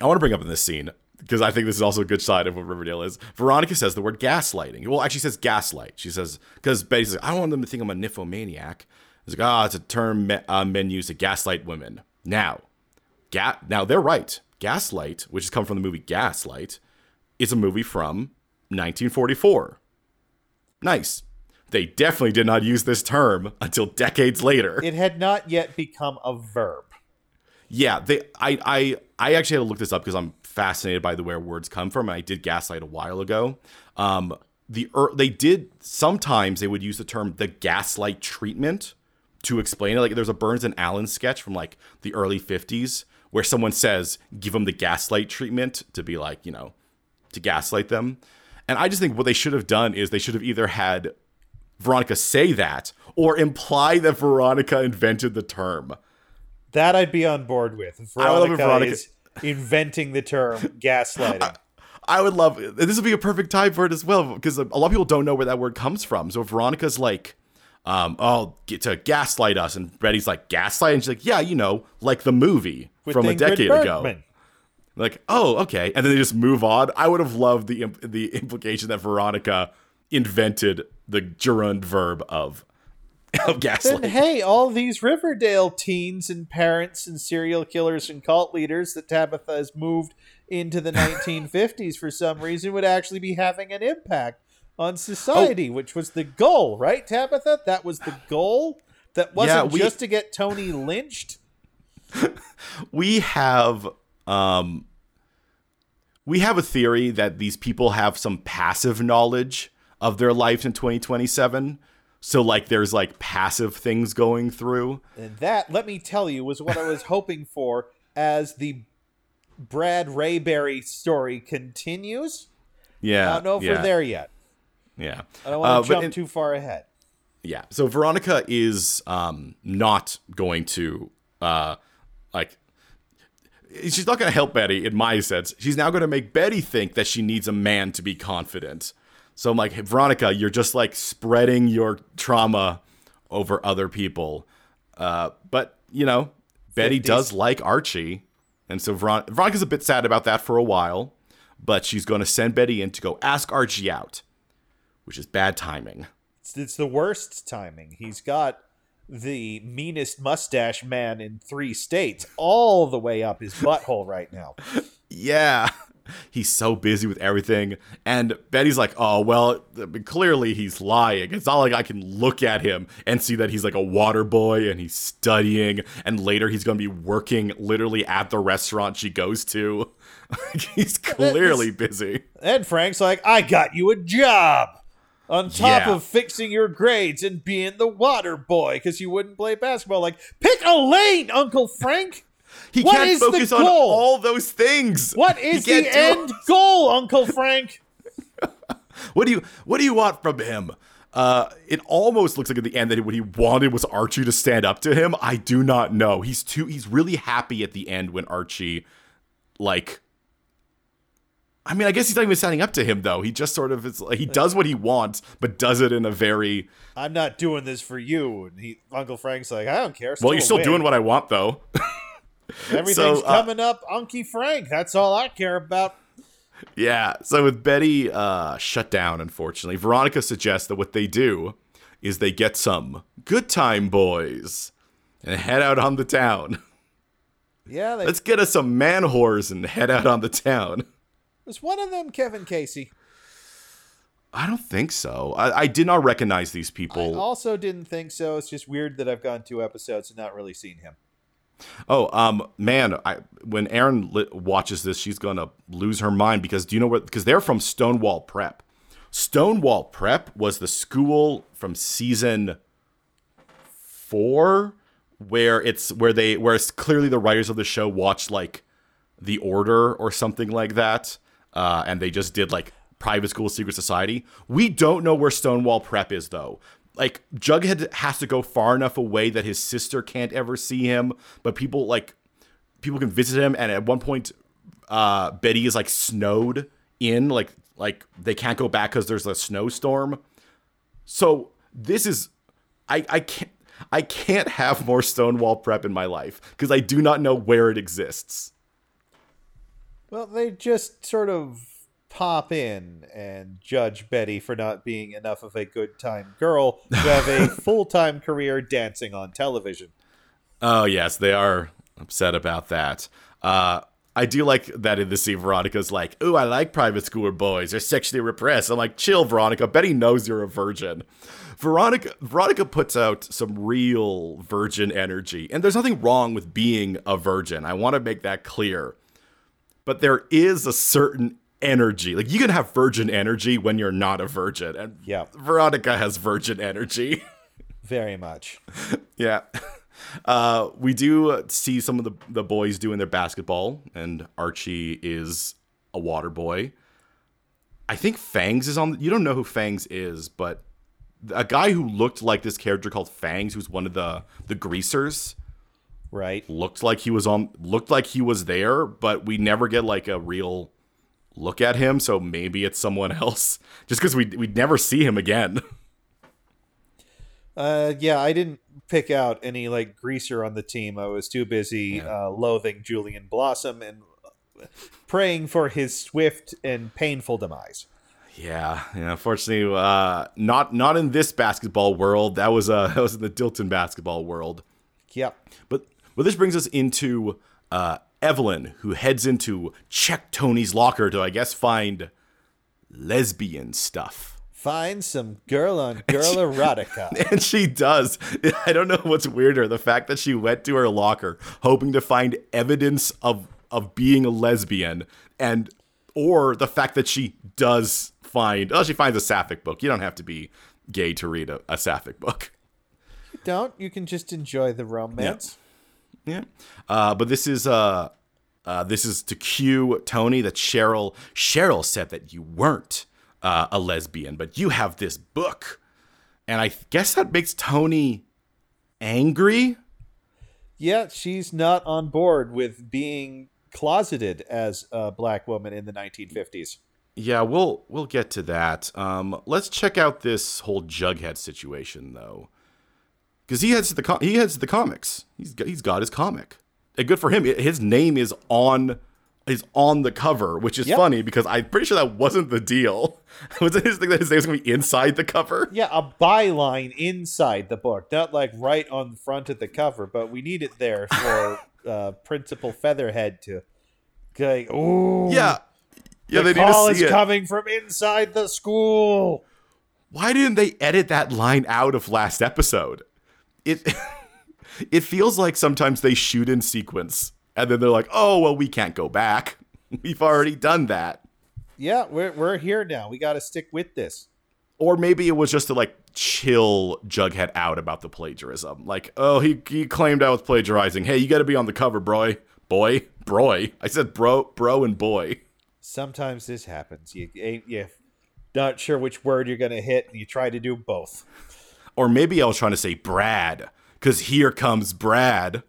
I want to bring up in this scene because I think this is also a good side of what Riverdale is. Veronica says the word gaslighting. Well, actually says gaslight. She says because basically I don't want them to think I'm a nymphomaniac. It's like, ah, oh, it's a term me- uh, men use to gaslight women. Now, ga- now they're right. Gaslight, which has come from the movie Gaslight, is a movie from 1944. Nice. They definitely did not use this term until decades later. It had not yet become a verb. Yeah, they. I. I. I actually had to look this up because I'm fascinated by the where words come from. And I did gaslight a while ago. Um, the er, they did sometimes they would use the term the gaslight treatment to explain it. Like there's a Burns and Allen sketch from like the early 50s where someone says give them the gaslight treatment to be like you know to gaslight them. And I just think what they should have done is they should have either had Veronica say that or imply that Veronica invented the term. That I'd be on board with. Veronica, Veronica is inventing the term gaslighting. I, I would love this would be a perfect time for it as well because a lot of people don't know where that word comes from. So Veronica's like, um, oh, get to gaslight us, and Betty's like gaslight, and she's like, yeah, you know, like the movie With from Ingrid a decade Bergman. ago. Like, oh, okay, and then they just move on. I would have loved the the implication that Veronica invented the gerund verb of of. Then hey, all these Riverdale teens and parents and serial killers and cult leaders that Tabitha has moved into the 1950s for some reason would actually be having an impact on society, oh. which was the goal, right, Tabitha? That was the goal. That wasn't yeah, we, just to get Toni lynched. we have um we have a theory that these people have some passive knowledge of their lives in 2027. So like there's like passive things going through. And that, let me tell you, was what I was hoping for as the Brad Rayberry story continues. Yeah. I don't know if yeah. we're there yet. Yeah. I don't want to uh, jump in, too far ahead. Yeah. So Veronica is um not going to uh like she's not going to help Betty in my sense. She's now going to make Betty think that she needs a man to be confident. So I'm like, hey, Veronica, you're just like spreading your trauma over other people. Uh, but you know, Betty 50s. does like Archie, and so Veron- Veronica's a bit sad about that for a while. But she's going to send Betty in to go ask Archie out, which is bad timing. It's, it's the worst timing. He's got the meanest mustache man in three states all the way up his butthole right now. yeah he's so busy with everything. And Betty's like, oh, well, clearly he's lying. It's not like I can look at him and see that he's like a water boy and he's studying. And later he's going to be working literally at the restaurant she goes to. he's clearly busy. And Frank's like, I got you a job. On top yeah. of fixing your grades and being the water boy because you wouldn't play basketball. Like, pick a lane, Uncle Frank. He what can't focus on all those things. What is the end goal, Uncle Frank? what do you What do you want from him? Uh, it almost looks like at the end that what he wanted was Archie to stand up to him. I do not know. He's too. He's really happy at the end when Archie, like. I mean, I guess he's not even standing up to him though. He just sort of is like he does what he wants, but does it in a very. I'm not doing this for you, and he Uncle Frank's like, I don't care. Well, you're still win. doing what I want though. Everything's so, uh, coming up, Unky Frank. That's all I care about. Yeah. So with Betty uh, shut down, unfortunately, Veronica suggests that what they do is they get some good time boys and head out on the town. Yeah. They... Let's get us some man whores and head out on the town. Was one of them Kevin Casey? I don't think so. I, I, did not recognize these people. I also didn't think so. It's just weird that I've gone two episodes and not really seen him. Oh, um, man, I, when Aaron li- watches this, she's gonna lose her mind because do you know what? Because they're from Stonewall Prep. Stonewall Prep was the school from season four where it's where they where it's clearly the writers of the show watched like The Order or something like that, uh, and they just did like private school secret society. We don't know where Stonewall Prep is though like Jughead has to go far enough away that his sister can't ever see him, but people like people can visit him. And at one point, uh, Betty is like snowed in, like like they can't go back because there's a snowstorm. So this is, I I can't I can't have more Stonewall Prep in my life because I do not know where it exists. Well, they just sort of pop in and judge Betty for not being enough of a good time girl to have a full time career dancing on television. Oh yes, they are upset about that. Uh, I do like that in the scene. Veronica's like, "Ooh, I like private school boys. They're sexually repressed." I'm like, "Chill, Veronica. Betty knows you're a virgin." Veronica Veronica puts out some real virgin energy, and there's nothing wrong with being a virgin. I want to make that clear. But there is a certain energy. Like you can have virgin energy when you're not a virgin, and Yeah. Veronica has virgin energy. Very much. Yeah. Uh, we do see some of the, the boys doing their basketball, and Archie is a water boy. I think Fangs is on. You don't know who Fangs is, but a guy who looked like this character called Fangs, who's one of the the greasers, Right. looked like he was on. Looked like he was there, but we never get like a real look at him. So maybe it's someone else, just because we we never see him again. Uh, yeah, I didn't pick out any like greaser on the team. I was too busy uh, loathing Julian Blossom and praying for his swift and painful demise. Yeah, yeah. Unfortunately, uh, not not in this basketball world. That was uh, that was in the Dilton basketball world. Yep. But but this brings us into uh, Evelyn, who heads into check Toni's locker to, I guess, find lesbian stuff. Find some girl on girl erotica. And she does. I don't know what's weirder, the fact that she went to her locker hoping to find evidence of of being a lesbian, and or the fact that she does find. Oh, she finds a sapphic book. You don't have to be gay to read a, a sapphic book. You don't you can just enjoy the romance. Yeah. Uh, but this is uh, uh, this is to cue Toni that Cheryl Cheryl said that you weren't uh, a lesbian, but you have this book, and I guess that makes Toni angry. Yeah, she's not on board with being closeted as a black woman in the 1950s. Yeah, we'll we'll get to that. Um, let's check out this whole Jughead situation though, because he heads to the com- he heads to the comics. He's got, he's got his comic, and good for him. His name is on is on the cover, which is Yep. funny because I'm pretty sure that wasn't the deal. was it his thing that his name was gonna be inside the cover? Yeah, a byline inside the book, not like right on the front of the cover, but we need it there for uh, Principal Featherhead to go. Ooh, Yeah, yeah. the they need call to is it. coming from inside the school. Why didn't they edit that line out of last episode? It it feels like sometimes they shoot in sequence and then they're like, "Oh, well, we can't go back. We've already done that." Yeah, we're we're here now. We got to stick with this. Or maybe it was just to like chill Jughead out about the plagiarism. Like, "Oh, he he claimed I was plagiarizing. Hey, you got to be on the cover, boy. Boy, broy. I said bro, bro and boy." Sometimes this happens. You ain't you not sure which word you're gonna hit, and you try to do both. Or maybe I was trying to say Brad cuz here comes Brad.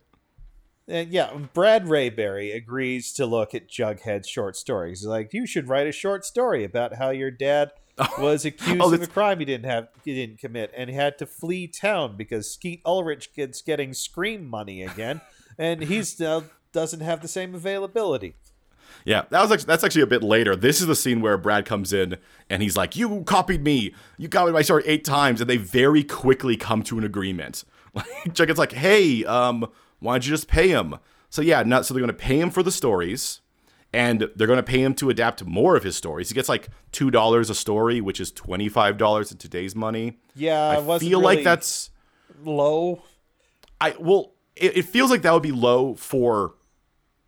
And yeah, Brad Rayberry agrees to look at Jughead's short stories. He's like, you should write a short story about how your dad was accused Oh, of a crime he didn't have, he didn't commit, and he had to flee town because Skeet Ulrich gets getting scream money again, and he's uh, doesn't have the same availability. Yeah, that was actually, that's actually a bit later. This is the scene where Brad comes in and he's like, "You copied me. You copied my story eight times," and they very quickly come to an agreement. Like Jughead's like, "Hey, um, why don't you just pay him?" So yeah, not so they're going to pay him for the stories, and they're going to pay him to adapt more of his stories. He gets like two dollars a story, which is twenty five dollars in today's money. Yeah, I feel really like that's low. I well, it, it feels like that would be low for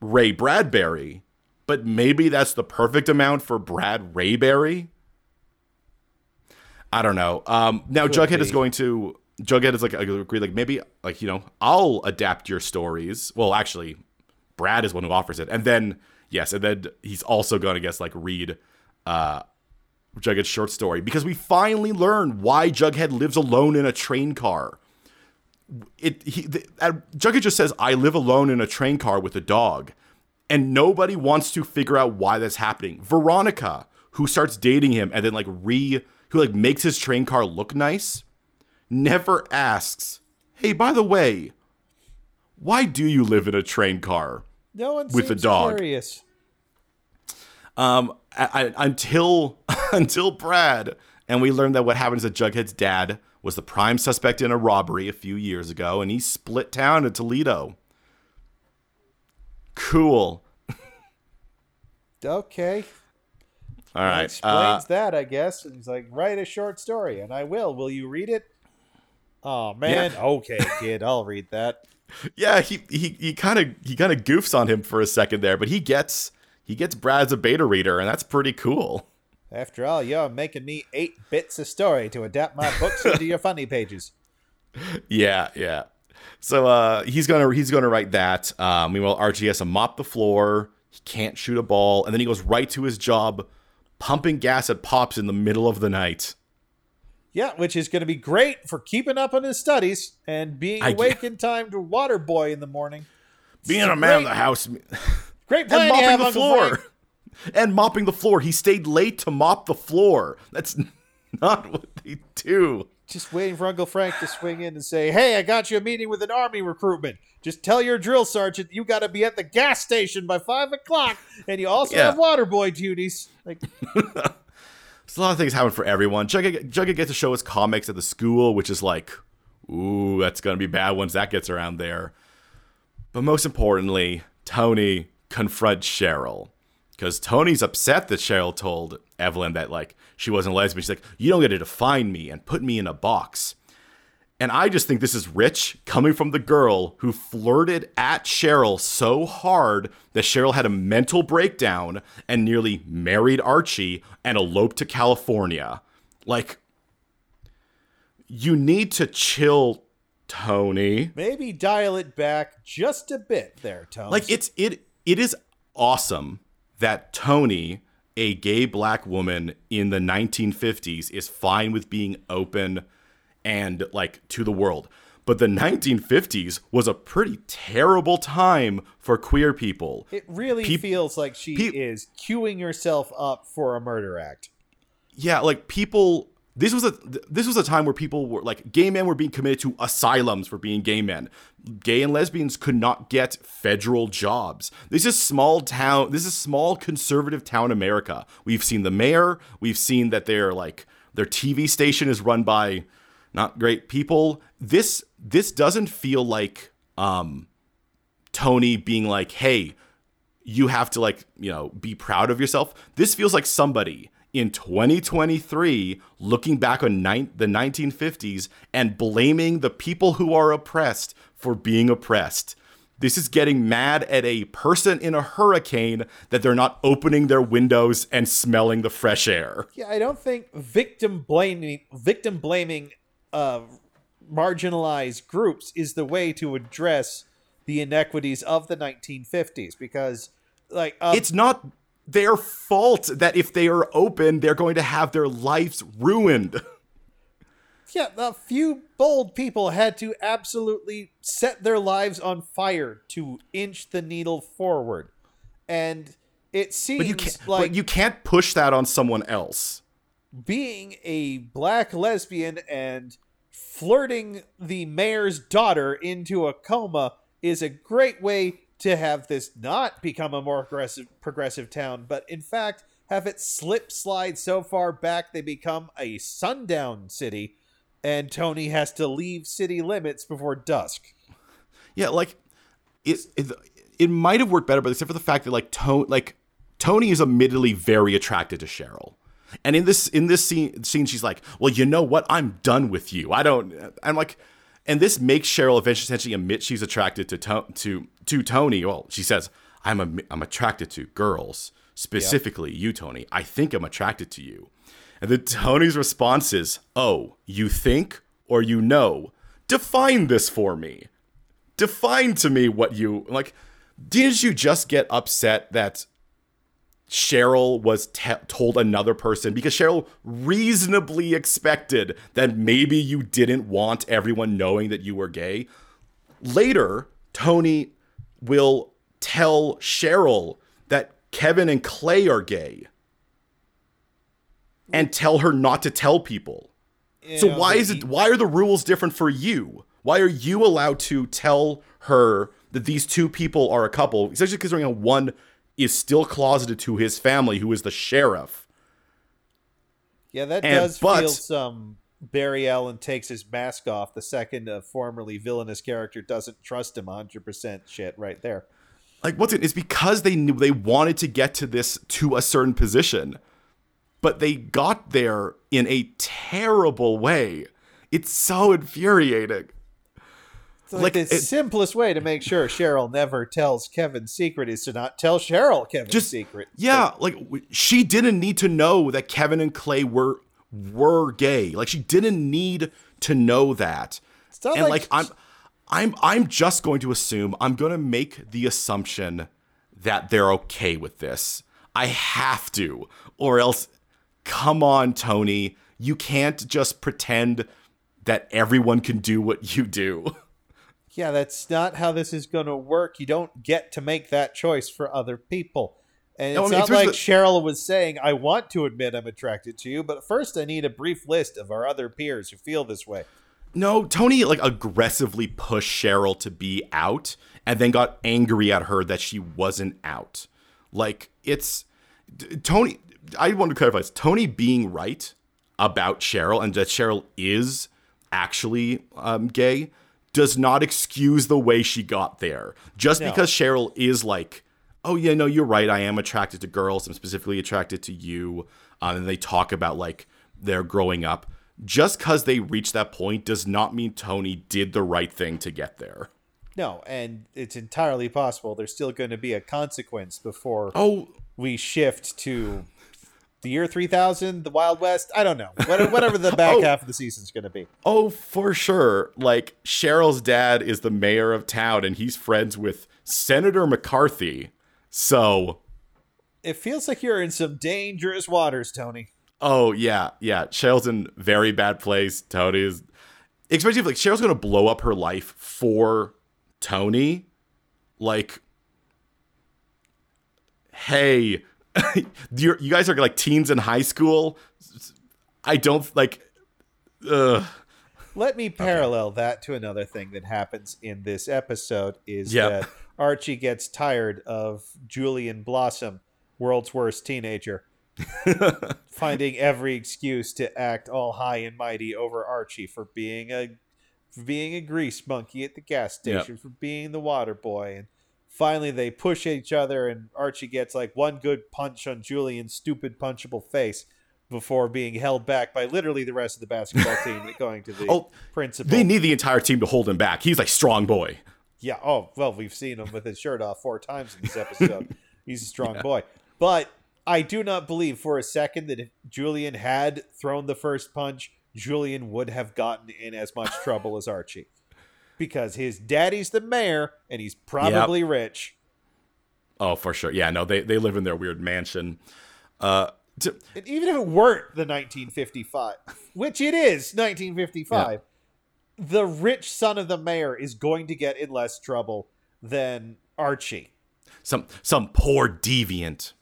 Ray Bradbury, but maybe that's the perfect amount for Brad Rayberry. I don't know. Um, now Jughead is going to Jughead is like I agree, like maybe like you know I'll adapt your stories. Well, actually, Brad is one who offers it, and then yes, and then he's also going to guess like read uh, Jughead's short story because we finally learn why Jughead lives alone in a train car it he the, uh, Jughead just says I live alone in a train car with a dog, and nobody wants to figure out why that's happening. Veronica, who starts dating him and then like re who like makes his train car look nice, never asks, "Hey, by the way, why do you live in a train car?" No one With seems dog. curious. Um, I, I, until until Brad and we learned that what happens is Jughead's dad was the prime suspect in a robbery a few years ago, and he split town to Toledo. Cool. Okay. All right. That explains uh, that, I guess. And he's like, write a short story, and I will. Will you read it? Oh man. Okay, kid, I'll read that. yeah, he he he kind of he kind of goofs on him for a second there, but he gets he gets Brad as a beta reader, and that's pretty cool. After all, you're making me eight bits a story to adapt my books into your funny pages. Yeah, yeah. So uh, he's gonna he's gonna write that. Um, meanwhile, Archie has to mop the floor. He can't shoot a ball, and then he goes right to his job, pumping gas at Pops in the middle of the night. Yeah, which is going to be great for keeping up on his studies and being I awake in time to water boy in the morning. Being a man of the house Great plan and mopping have, the Uncle floor. Frank. And mopping the floor. He stayed late to mop the floor. That's not what they do. Just waiting for Uncle Frank to swing in and say, "Hey, I got you a meeting with an army recruitment. Just tell your drill sergeant you got to be at the gas station by five o'clock, and you also Yeah. have water boy duties." Like, There's a lot of things happen for everyone. Jughead, Jughead gets to show his comics at the school, which is like, ooh, that's gonna be bad once that gets around there. But most importantly, Toni confronts Cheryl. Because Toni's upset that Cheryl told Evelyn that like she wasn't lesbian. She's like, you don't get to define me and put me in a box. And I just think this is rich coming from the girl who flirted at Cheryl so hard that Cheryl had a mental breakdown and nearly married Archie and eloped to California. Like, you need to chill, Toni. maybe dial it back just a bit there, Toni. Like it's it it is awesome that Toni, a gay black woman in the 1950s, is fine with being open and like to the world. But the 1950s was a pretty terrible time for queer people. it really peop- feels like she peop- is queuing herself up for a murder act. yeah, like people this was a this was a time where people were like gay men were being committed to asylums for being gay men. Gay and lesbians could not get federal jobs. This is small town this is small conservative town America. We've seen the mayor, we've seen that they're like their TV station is run by not great people. This this doesn't feel like um Toni being like, "Hey, you have to like you know be proud of yourself this feels like somebody in 2023 looking back on nine, the 1950s and blaming the people who are oppressed for being oppressed. This is getting mad at a person in a hurricane that they're not opening their windows and smelling the fresh air. Yeah, I don't think victim blaming victim blaming uh, marginalized groups is the way to address the inequities of the 1950s because like um, it's not their fault that if they are open they're going to have their lives ruined. Yeah a few bold people had to absolutely set their lives on fire to inch the needle forward. And it seems but you can't like but you can't push that on someone else. being a black lesbian and flirting the mayor's daughter into a coma is a great way to have this not become a more aggressive progressive town but in fact have it slip slide so far back they become a sundown city and toni has to leave city limits before dusk Yeah, like it it, it might have worked better, but except for the fact that like Toni like Toni is admittedly very attracted to Cheryl. And in this in this scene scene she's like, "Well, you know what? I'm done with you. I don't I'm like and this makes Cheryl eventually essentially admit she's attracted to to to, to Toni. Well, she says, "I'm a, I'm attracted to girls, specifically you, Toni. I think I'm attracted to you." And then Toni's response is, "Oh, you think or you know? Define this for me." define to me what you like didn't you just get upset that Cheryl was te- told another person because Cheryl reasonably expected that maybe you didn't want everyone knowing that you were gay. Later, Toni will tell Cheryl that Kevin and Clay are gay and tell her not to tell people. So why is it why are the rules different for you? Why are you allowed to tell her that these two people are a couple, especially considering how one is still closeted to his family, who is the sheriff. Yeah, that And- does but- feel some. Barry Allen takes his mask off the second a formerly villainous character doesn't trust him 100% shit right there. Like what's it? It's because they knew they wanted to get to this to a certain position, but they got there in a terrible way. It's so infuriating. It's like, Like, the it- simplest way to make sure Cheryl never tells Kevin's secret is to not tell Cheryl Kevin's Just secret. Yeah, like she didn't need to know that Kevin and Clay were were gay. Like she didn't need to know that. And like like, I'm I'm I'm just going to assume I'm going to make the assumption that they're okay with this. I have to or else come on Toni, you can't just pretend that everyone can do what you do. Yeah, that's not how this is going to work. You don't get to make that choice for other people. And it's I mean, not like the- Cheryl was saying, I want to admit I'm attracted to you, but first I need a brief list of our other peers who feel this way. No, Toni like aggressively pushed Cheryl to be out and then got angry at her that she wasn't out. Like it's Toni I want to clarify this. Toni being right about Cheryl and that Cheryl is actually um, gay does not excuse the way she got there. Just No. because Cheryl is like, oh yeah, no, you're right. I am attracted to girls. I'm specifically attracted to you. Um, and they talk about like their growing up. Just because they reach that point does not mean Toni did the right thing to get there. No, and it's entirely possible there's still going to be a consequence before Oh, we shift to the year 3000, the Wild West. I don't know. What- Whatever the back Oh. half of the season's going to be. oh, for sure. Like Cheryl's dad is the mayor of town, and he's friends with Senator McCarthy. So, It feels like you're in some dangerous waters, Toni. oh yeah, yeah. Cheryl's in very bad place. Toni is, especially if like Cheryl's gonna blow up her life for Toni. Like, hey, you guys are like teens in high school. I don't like. Ugh. Let me parallel that to another thing that happens in this episode is Yep. that Archie gets tired of Julian Blossom, world's worst teenager, finding every excuse to act all high and mighty over Archie for being a for being a grease monkey at the gas Yep. station, for being the water boy, and finally they push each other, and Archie gets like one good punch on Julian's stupid punchable face. Before being held back by literally the rest of the basketball team going to the Oh, principal. They need the entire team to hold him back. He's like strong boy. Yeah. Oh, well, we've seen him with his shirt off four times in this episode. He's a strong boy. But I do not believe for a second that if Julian had thrown the first punch, Julian would have gotten in as much trouble as Archie. Because his daddy's the mayor and he's probably rich. Oh, for sure. Yeah, no, they they live in their weird mansion. Uh, t- And even if it weren't the 1955, which it is 1955, the rich son of the mayor is going to get in less trouble than Archie. some some poor deviant.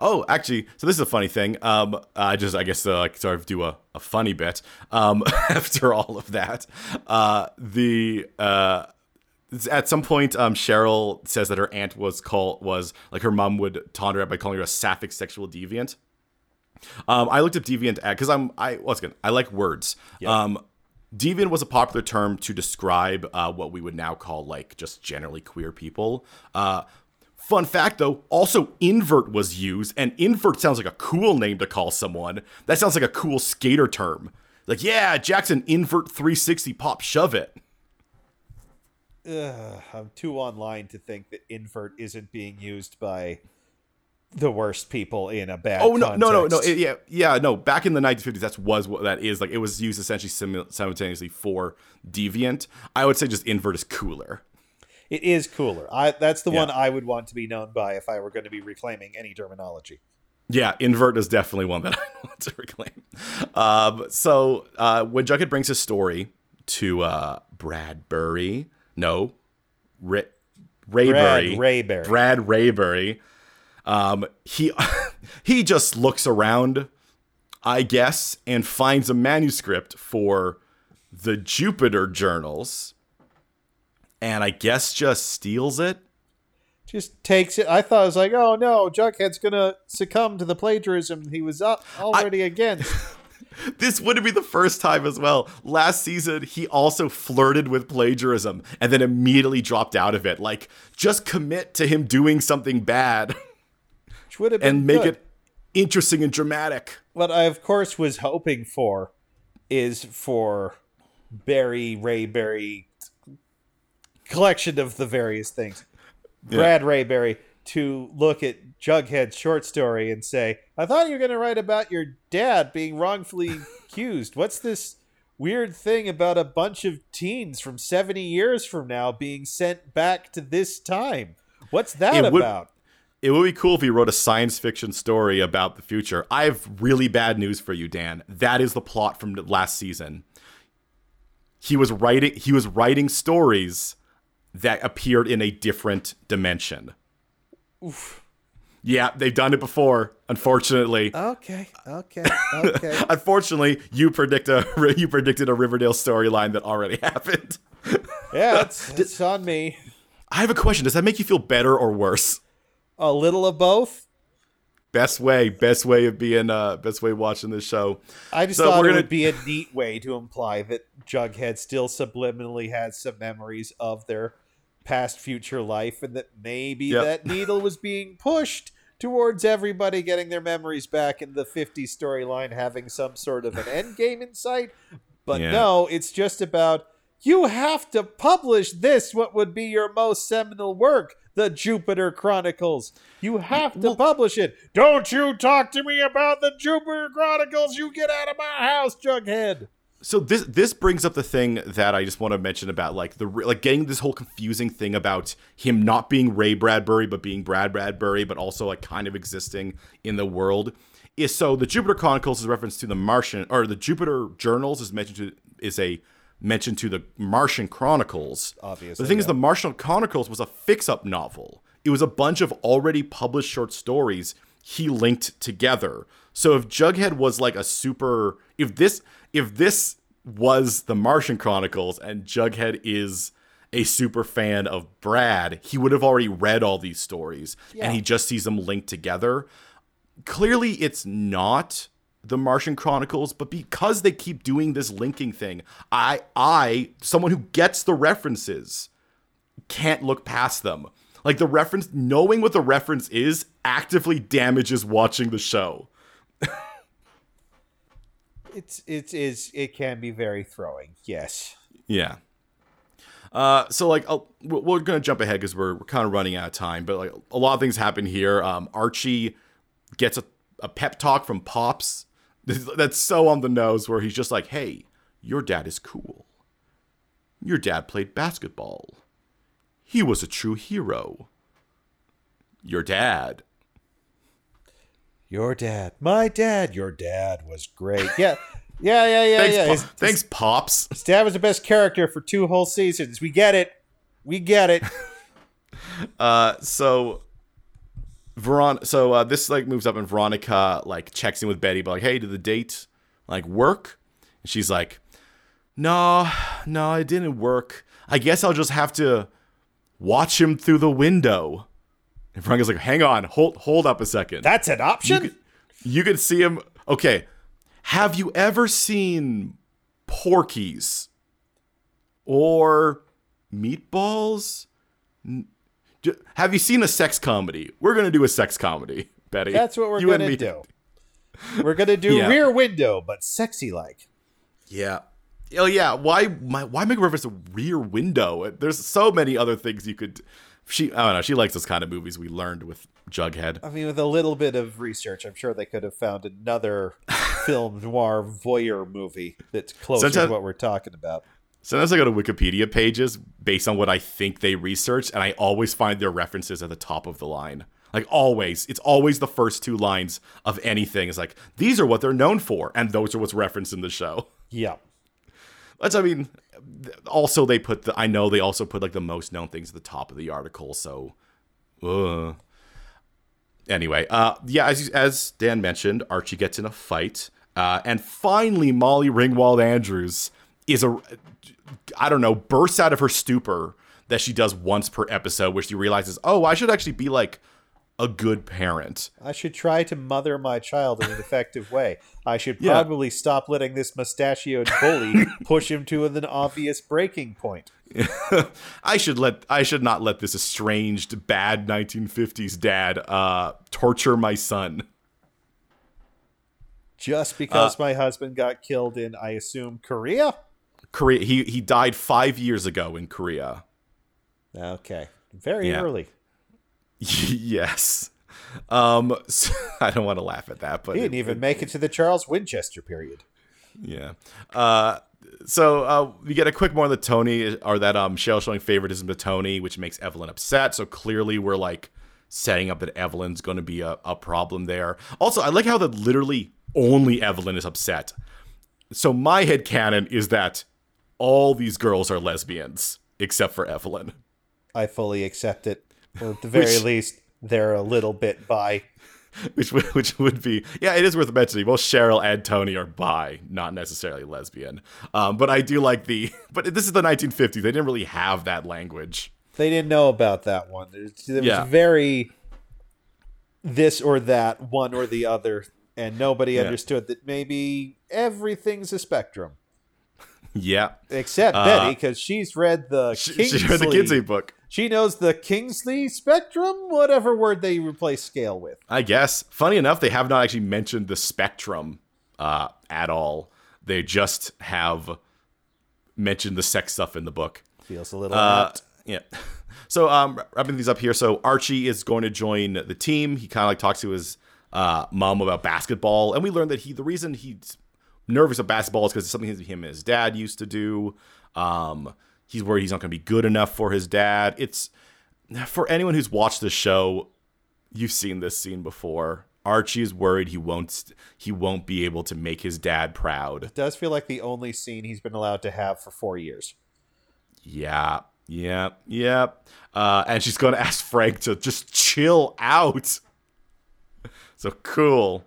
Oh, actually, so this is a funny thing. Um, I just I guess uh, like sort of do a, a funny bit. Um, after all of that, uh, the uh, at some point, um, Cheryl says that her aunt was called was like her mom would taunt her by calling her a sapphic sexual deviant. Um, I looked up deviant at because I'm I once again I like words. Um, deviant was a popular term to describe uh, what we would now call like just generally queer people. Uh, fun fact though, also invert was used, and invert sounds like a cool name to call someone. That sounds like a cool skater term. Like yeah, Jackson invert 360 pop shove it. Ugh, I'm too online to think that invert isn't being used by the worst people in a bad. Oh no, no, no, no! It- yeah, yeah, no. Back in the 1950s, that's was what that is. Like it was used essentially simu- simultaneously for deviant. I would say just invert is cooler. It is cooler. I that's the Yeah. one I would want to be known by if I were going to be reclaiming any terminology. Yeah, invert is definitely one that I want to reclaim. Um, so uh, when Jughead brings his story to uh, Bradbury, no, Ray, Raybury, Raybury. Brad Raybury, um, he he just looks around, I guess, and finds a manuscript for the Jupiter journals, and I guess just steals it. just takes it. I thought it was like, oh no, Jughead's gonna succumb to the plagiarism he was up already against. This wouldn't be the first time as well. Last season, he also flirted with plagiarism and then immediately dropped out of it. Like, just commit to him doing something bad Which would have been and make good. it interesting and dramatic. What I of course was hoping for is for Barry Ray Barry collection of the various things. Brad Rayberry to look at Jughead's short story and say, I thought you were going to write about your dad being wrongfully accused. What's this weird thing about a bunch of teens from 70 years from now being sent back to this time? What's that It would- about? It would be cool if he wrote a science fiction story about the future. I have really bad news for you, Dan. That is the plot from last season. He was writing he was writing stories that appeared in a different dimension. Yeah, they've done it before, unfortunately. Okay, okay, okay. Unfortunately, you predict a you predicted a Riverdale storyline that already happened. yeah, it's, it's on me. I have a question. Does that make you feel better or worse? A little of both. Best way, best way of being uh best way of watching this show. I just So thought we're it gonna- would be a neat way to imply that Jughead still subliminally has some memories of their past future life and that maybe Yep. that needle was being pushed towards everybody getting their memories back in the 50 storyline having some sort of an end game in sight. But Yeah. no, it's just about you have to publish this, what would be your most seminal work, the Jupiter Chronicles. You have to publish it. Don't you talk to me about the Jupiter Chronicles. You get out of my house, Jughead. So this this brings up the thing that I just want to mention about like the like getting this whole confusing thing about him not being Ray Bradbury but being Brad Bradbury but also like kind of existing in the world is so the Jupiter Chronicles is a reference to the Martian or the Jupiter Journals is mentioned to is a mention to the Martian Chronicles. Obviously, the thing is the Martian Chronicles was a fix-up novel. It was a bunch of already published short stories he linked together. So if Jughead was like a super if this if this was the Martian Chronicles and Jughead is a super fan of Brad, he would have already read all these stories Yeah. and he just sees them linked together. Clearly it's not the Martian Chronicles, but because they keep doing this linking thing, I I someone who gets the references can't look past them. Like the reference knowing what the reference is actively damages watching the show. It's it is it can be very throwing. Yes. Yeah. Uh, so like I'll, we're we're gonna jump ahead because we're, we're kind of running out of time, but like a lot of things happen here. Um, Archie gets a, a pep talk from Pops. That's so on the nose, where he's just like, "Hey, your dad is cool. Your dad played basketball. He was a true hero. Your dad." Your dad, my dad, your dad was great. Yeah, yeah, yeah, yeah, Thanks, yeah. Po- His, thanks, Pops. his dad was the best character for two whole seasons. We get it. We get it. Uh, so Veron, so uh, this like moves up, and Veronica like checks in with Betty, but like, hey, did the date like work? And she's like, no, no, it didn't work. I guess I'll just have to watch him through the window. And Veronica's like, hang on, hold, hold up a second. That's an option. you can see him. Okay, have you ever seen Porky's or Meatballs? Have you seen a sex comedy? We're gonna do a sex comedy, Betty. That's what we're You gonna do. We're gonna do Yeah. Rear Window, but sexy like. Yeah. Oh yeah. Why? My, why make reference to Rear Window? There's so many other things you could. She. I don't know. She likes those kind of movies. We learned with Jughead. I mean, with a little bit of research, I'm sure they could have found another film noir voyeur movie that's closer Sometimes- to what we're talking about. Sometimes I go to Wikipedia pages based on what I think they researched, and I always find their references at the top of the line. Like always, it's always the first two lines of anything. It's like these are what they're known for, and those are what's referenced in the show. Yeah. That's I mean, also they put the I know they also put like the most known things at the top of the article. So, uh. anyway, uh, yeah, as as Dan mentioned, Archie gets in a fight, uh, and finally Molly Ringwald Andrews is a I don't know bursts out of her stupor that she does once per episode where she realizes, oh, I should actually be like a good parent. I should try to mother my child in an effective way. I should Yeah. probably stop letting this mustachioed bully push him to an obvious breaking point. I should let I should not let this estranged bad 1950s dad uh torture my son. Just Uh, because my husband got killed in, I assume, Korea? Korea he he died 5 years ago in Korea. Okay. Very Yeah. early. yes. Um so- I don't want to laugh at that, but He didn't it- even make it to the Charles Winchester period. Yeah. Uh, so uh, we get a quick more on the Toni, or that um Cheryl showing favoritism to Toni, which makes Evelyn upset. So clearly we're like setting up that Evelyn's going to be a, a problem there. Also, I like how that literally only Evelyn is upset. So my head canon is that all these girls are lesbians except for Evelyn. I fully accept it. Or at the very Which- least, they're a little bit bi. Which would, which would be yeah, it is worth mentioning. Both Cheryl and Toni are bi, not necessarily lesbian. Um, but I do like the. But this is the 1950s. They didn't really have that language. They didn't know about that one. It was Yeah. very this or that, one or the other, and nobody Yeah. understood that maybe everything's a spectrum. Yeah, Except Uh, Betty, because she's read the she, Kingsley. she read the Kinsey book. She knows the Kingsley spectrum, whatever word they replace scale with. I guess. Funny enough, they have not actually mentioned the spectrum uh, at all. They just have mentioned the sex stuff in the book. Feels a little Uh, yeah. So um, wrapping these up here. So Archie is going to join the team. He kind of like talks to his uh, mom about basketball, and we learned that he the reason he's nervous about basketball is because it's something him and his dad used to do. Um, he's worried he's not going to be good enough for his dad. It's for anyone who's watched the show, you've seen this scene before. Archie is worried he won't he won't be able to make his dad proud. It does feel like the only scene he's been allowed to have for four years. Yeah, yeah, yeah. Uh, and she's going to ask Frank to just chill out. So cool.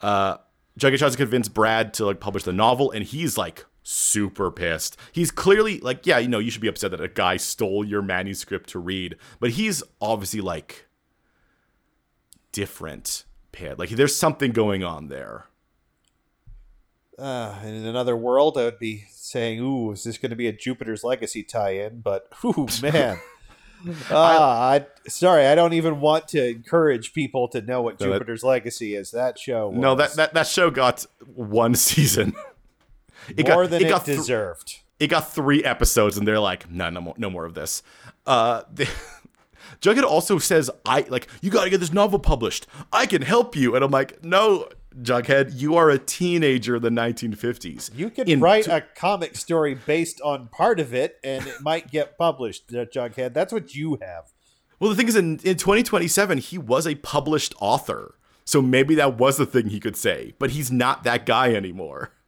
Uh, Jughead tries to convince Brad to like publish the novel, and he's like super pissed. He's clearly like, yeah, you know, you should be upset that a guy stole your manuscript to read, but he's obviously like different. Pit. Like there's something going on there. Uh, in another world, I would be saying, "Ooh, is this going to be a Jupiter's Legacy tie-in?" But, ooh, man, ah, I, sorry, I don't even want to encourage people to know what No, that- Jupiter's Legacy is. That show, was No, that, that that show got one season. It more got, than it it, got thr- deserved. it got three episodes and they're like no no more no more of this uh the, jughead also says i like you gotta get this novel published i can help you and i'm like no jughead you are a teenager in the 1950s you could in write t- a comic story based on part of it, and it might get published. uh, Jughead, that's what you have. well the thing is in, in 2027 he was a published author so maybe that was the thing he could say but he's not that guy anymore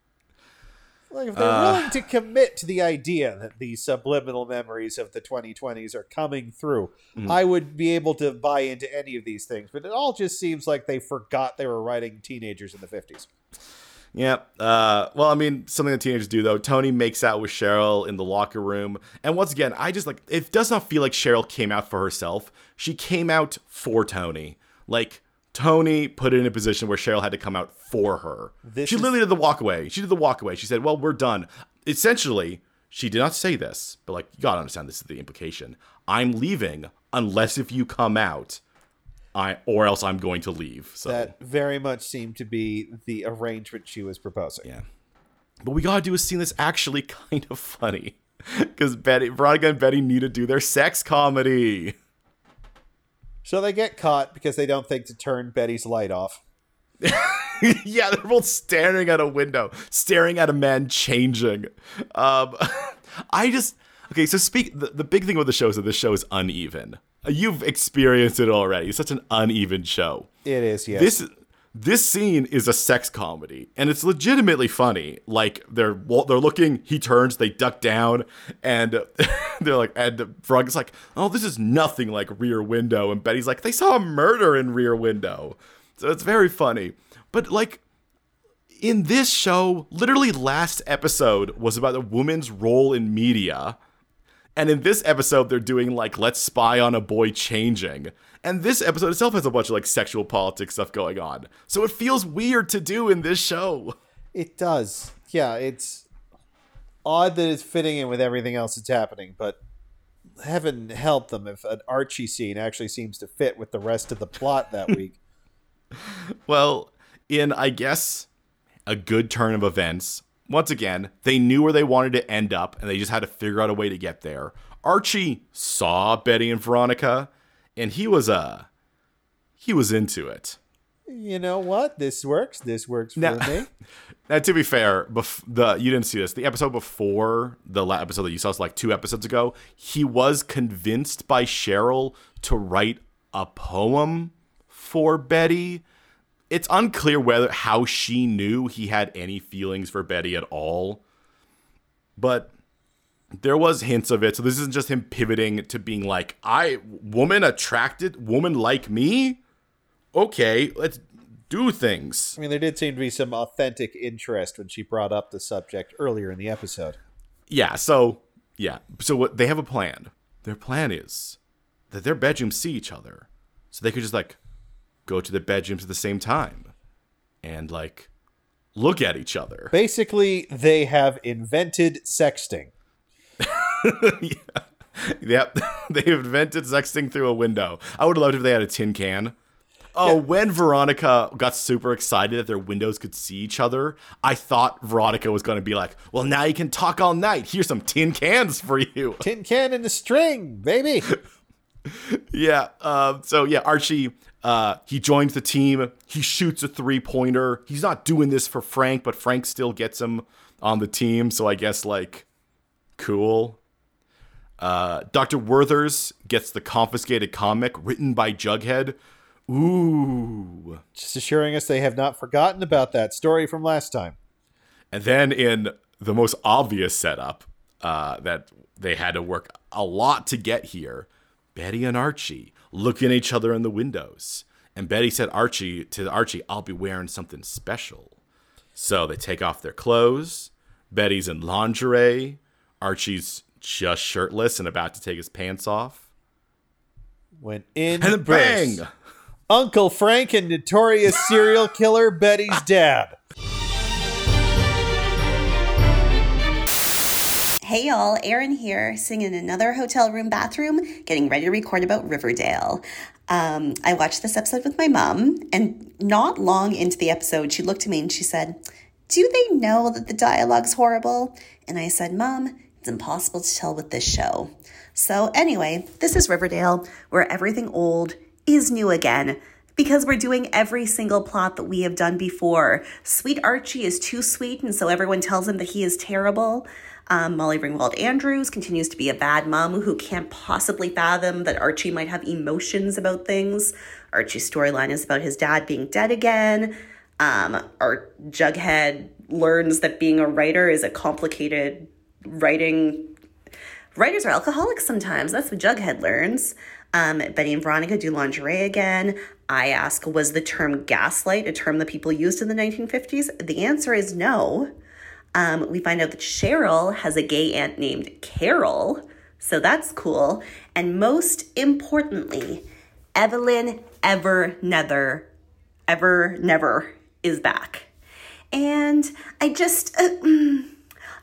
Like if they're Uh. willing to commit to the idea that the subliminal memories of the 2020s are coming through, Mm-hmm. I would be able to buy into any of these things. But it all just seems like they forgot they were writing teenagers in the 50s. Yeah. Uh, well, I mean, something that teenagers do though. Toni makes out with Cheryl in the locker room, and once again, I just like it does not feel like Cheryl came out for herself. She came out for Toni. Like Toni put it in a position where Cheryl had to come out for her. This she is- literally did the walk away. She did the walk away. She said, "Well, we're done." Essentially, she did not say this, but like you gotta understand, this is the implication. I'm leaving unless if you come out, I or else I'm going to leave. So That very much seemed to be the arrangement she was proposing. Yeah. But we gotta do a scene that's actually kind of funny. Because Betty, Veronica and Betty need to do their sex comedy. So they get caught because they don't think to turn Betty's light off. yeah, they're both staring at a window, staring at a man changing. Um, I just okay. So speak. The, the big thing with the show is that this show is uneven. You've experienced it already. It's such an uneven show. It is, yes. This this scene is a sex comedy, and it's legitimately funny. Like they're they're looking, he turns, they duck down, and they're like, and Veronica's like, "Oh, this is nothing like Rear Window," and Betty's like, "They saw a murder in Rear Window," so it's very funny. But like in this show, literally last episode was about a woman's role in media. And in this episode, they're doing like let's spy on a boy changing. And this episode itself has a bunch of like sexual politics stuff going on. So it feels weird to do in this show. It does. Yeah, it's odd that it's fitting in with everything else that's happening, but heaven help them if an Archie scene actually seems to fit with the rest of the plot that week. Well, in I guess a good turn of events, once again, they knew where they wanted to end up and they just had to figure out a way to get there. Archie saw Betty and Veronica and he was uh he was into it. You know what? This works. This works for Now- me. Now, to be fair, bef- the you didn't see this. The episode before the la- episode that you saw was like two episodes ago. He was convinced by Cheryl to write a poem for Betty. It's unclear whether how she knew he had any feelings for Betty at all, but there was hints of it. So this isn't just him pivoting to being like, "I woman attracted, woman like me." Okay, let's do things. I mean, there did seem to be some authentic interest when she brought up the subject earlier in the episode. Yeah, so yeah. So what they have a plan. Their plan is that their bedrooms see each other. So they could just like go to the bedrooms at the same time and like look at each other. Basically, they have invented sexting. Yep. they invented sexting through a window. I would have loved if they had a tin can. Oh, when Veronica got super excited that their windows could see each other, I thought Veronica was going to be like, "Well, now you can talk all night. Here's some tin cans for you." Tin can and a string, baby. Yeah. Uh, so yeah, Archie. Uh, he joins the team. He shoots a three pointer. He's not doing this for Frank, but Frank still gets him on the team. So I guess like, cool. Uh, Dr. Werthers gets the confiscated comic written by Jughead. Ooh. Just assuring us they have not forgotten about that story from last time. And then in the most obvious setup uh, that they had to work a lot to get here, Betty and Archie looking at each other in the windows. And Betty said Archie to Archie, I'll be wearing something special. So they take off their clothes. Betty's in lingerie. Archie's just shirtless and about to take his pants off. When in And then bursts bang! Uncle Frank and notorious serial killer Betty's dad. Hey y'all, Erin here, sitting in another hotel room bathroom, getting ready to record about Riverdale. Um, I watched this episode with my mom, and not long into the episode, she looked at me and she said, Do they know that the dialogue's horrible? And I said, Mom, it's impossible to tell with this show. So, anyway, this is Riverdale, where everything old is new again because we're doing every single plot that we have done before. Sweet Archie is too sweet, and so everyone tells him that he is terrible. Um, Molly Ringwald Andrews continues to be a bad mom who can't possibly fathom that Archie might have emotions about things. Archie's storyline is about his dad being dead again. Um, our Jughead learns that being a writer is a complicated writing Writers are alcoholics sometimes. That's what Jughead learns. Um, Betty and Veronica do lingerie again. I ask, was the term gaslight a term that people used in the 1950s? The answer is no. Um, we find out that Cheryl has a gay aunt named Carol, so that's cool. And most importantly, Evelyn Ever Nether, Ever Never is back. And I just, uh, mm,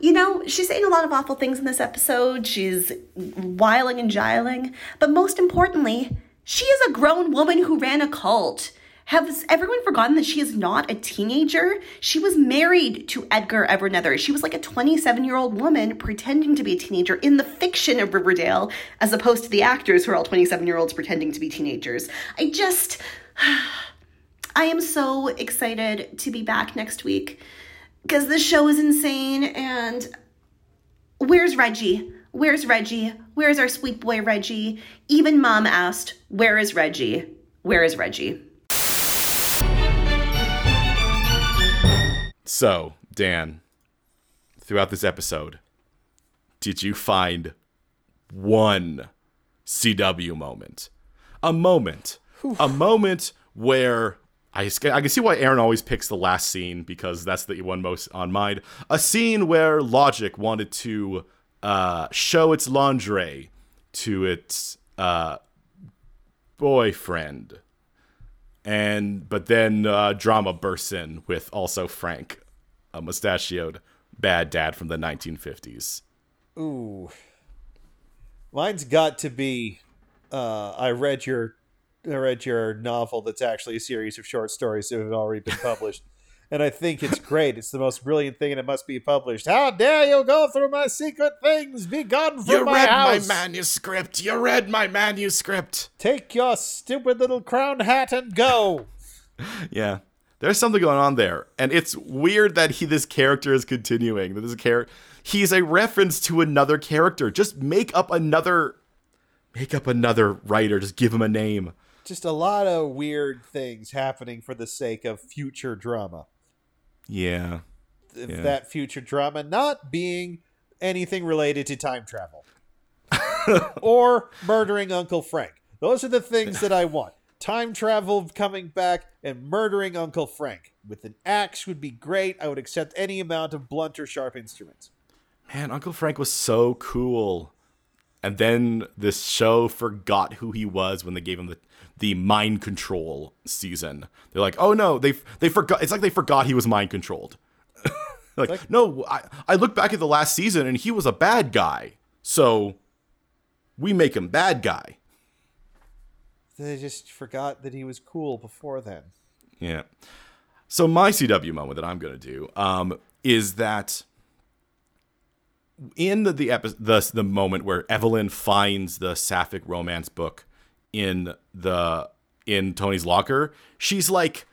you know, she's saying a lot of awful things in this episode. She's wiling and giling. But most importantly, she is a grown woman who ran a cult. Has everyone forgotten that she is not a teenager? She was married to Edgar Evernether. She was like a 27 year old woman pretending to be a teenager in the fiction of Riverdale, as opposed to the actors who are all 27 year olds pretending to be teenagers. I just. I am so excited to be back next week because this show is insane. And where's Reggie? Where's Reggie? Where's our sweet boy Reggie? Even mom asked, Where is Reggie? Where is Reggie? So, Dan, throughout this episode, did you find one CW moment? A moment. A moment where I, I can see why Erin always picks the last scene because that's the one most on mind. A scene where Logic wanted to uh, show its lingerie to its uh, boyfriend. And but then uh, drama bursts in with also Frank, a mustachioed bad dad from the 1950s. Ooh. Mine's got to be uh, I read your I read your novel that's actually a series of short stories that have already been published. and I think it's great. It's the most brilliant thing and it must be published. How dare you go through my secret things? Be gone from You my read my manuscript. You read my manuscript. Take your stupid little crown hat and go. Yeah. There's something going on there. And it's weird that he this character is continuing. That this character he's a reference to another character. Just make up another make up another writer. Just give him a name. Just a lot of weird things happening for the sake of future drama. Yeah. If Yeah. That future drama not being anything related to time travel or murdering Uncle Frank. Those are the things that I want. Time travel coming back and murdering Uncle Frank with an axe would be great. I would accept any amount of blunt or sharp instruments. Man, Uncle Frank was so cool. And then this show forgot who he was when they gave him the, the mind control season. They're like, oh no, they they forgot. It's like they forgot he was mind controlled. like, like- no, I, I look back at the last season and he was a bad guy. So we make him bad guy. They just forgot that he was cool before then. Yeah. So my CW moment that I'm gonna do um, is that in the the, epi- the the moment where Evelyn finds the sapphic romance book in the in Toni's locker, she's like,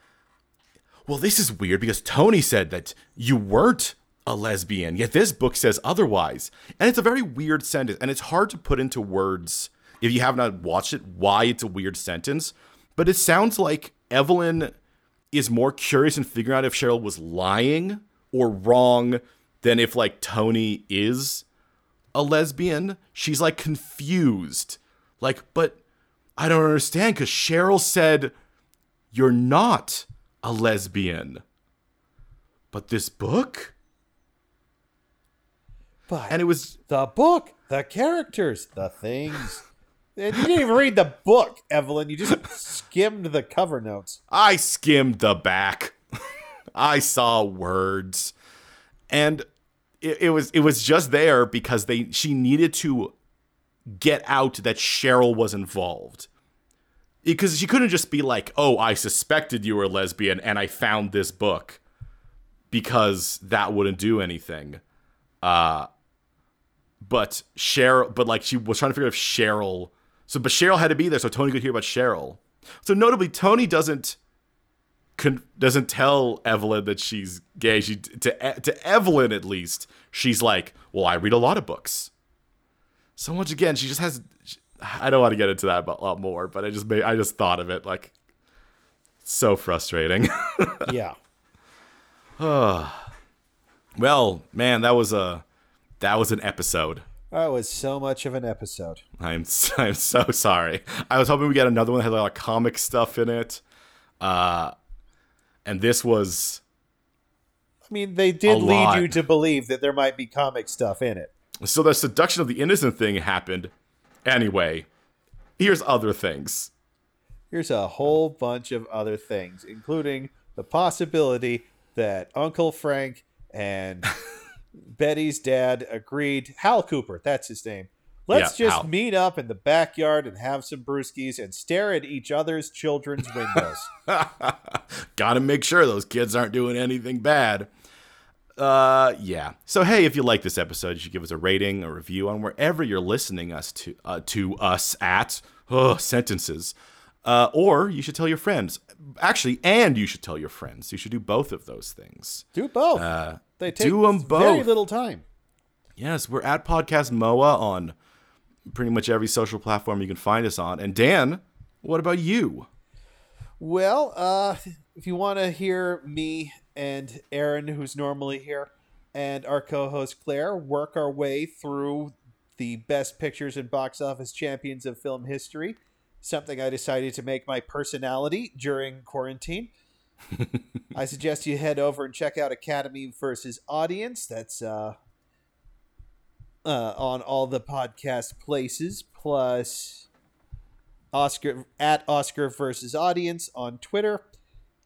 "Well, this is weird because Toni said that you weren't a lesbian, yet this book says otherwise." And it's a very weird sentence, and it's hard to put into words if you have not watched it why it's a weird sentence. But it sounds like Evelyn is more curious in figuring out if Cheryl was lying or wrong than if like Toni is a lesbian. She's like confused. Like, but I don't understand because Cheryl said you're not a lesbian. But this book? But And it was the book, the characters, the things. And you didn't even read the book, Evelyn. You just skimmed the cover notes. I skimmed the back. I saw words. And it, it was it was just there because they she needed to get out that Cheryl was involved. Because she couldn't just be like, "Oh, I suspected you were lesbian and I found this book." Because that wouldn't do anything. Uh but Cheryl but like she was trying to figure out if Cheryl so but Cheryl had to be there so Toni could hear about Cheryl. So notably Toni doesn't con- doesn't tell Evelyn that she's gay. She to to Evelyn at least, she's like, "Well, I read a lot of books." So once again, she just has. I don't want to get into that a lot more, but I just made, I just thought of it like so frustrating. Yeah. well, man, that was a that was an episode. That was so much of an episode. I'm I'm so sorry. I was hoping we get another one that had a lot of comic stuff in it. Uh and this was I mean, they did lead lot. you to believe that there might be comic stuff in it. So the seduction of the innocent thing happened. Anyway, here's other things. Here's a whole bunch of other things, including the possibility that Uncle Frank and Betty's dad agreed. Hal Cooper, that's his name. Let's Yeah, just Hal. meet up in the backyard and have some brewskis and stare at each other's children's windows. Gotta make sure those kids aren't doing anything bad. Uh, yeah. So hey, if you like this episode, you should give us a rating, a review on wherever you're listening us to uh, to us at. Oh, sentences. Uh, or you should tell your friends. Actually, and you should tell your friends. You should do both of those things. Do both. Uh, they take do 'em very both. little time. Yes, we're at Podcast MOA on pretty much every social platform you can find us on. And Dan, what about you? Well, uh, if you want to hear me and Erin, who's normally here, and our co-host Claire work our way through the best pictures and box office champions of film history, something I decided to make my personality during quarantine. I suggest you head over and check out Academy versus Audience. That's uh, uh, on all the podcast places, plus Oscar at Oscar versus Audience on Twitter.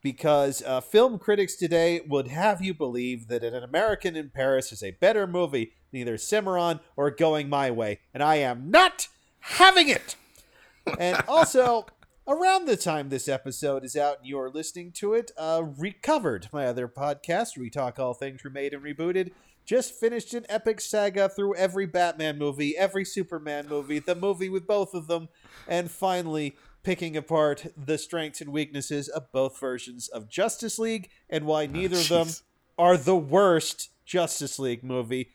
Because uh, film critics today would have you believe that An American in Paris is a better movie than either Cimarron or Going My Way, and I am not having it. And also, around the time this episode is out and you're listening to it, uh, Recovered, my other podcast, where we talk all things remade and rebooted, just finished an epic saga through every Batman movie, every Superman movie, the movie with both of them, and finally picking apart the strengths and weaknesses of both versions of Justice League and why neither of them are the worst Justice League movie.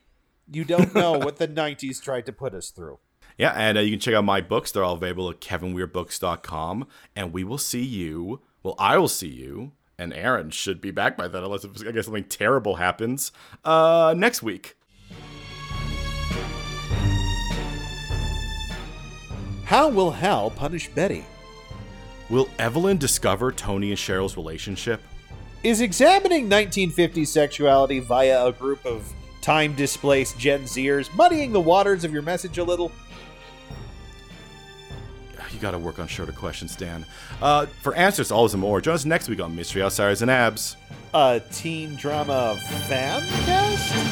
You don't know what the 90s tried to put us through. Yeah, and uh, you can check out my books. They're all available at kevinweirdbooks.com. And we will see you. Well, I will see you. And Erin should be back by then, unless I guess something terrible happens uh, next week. How will Hal punish Betty? Will Evelyn discover Toni and Cheryl's relationship? Is examining 1950s sexuality via a group of time displaced Gen Zers muddying the waters of your message a little? You gotta work on shorter questions, Dan. Uh, for answers to all this and more, join us next week on Mystery Outsiders and Abs. A teen drama fan cast?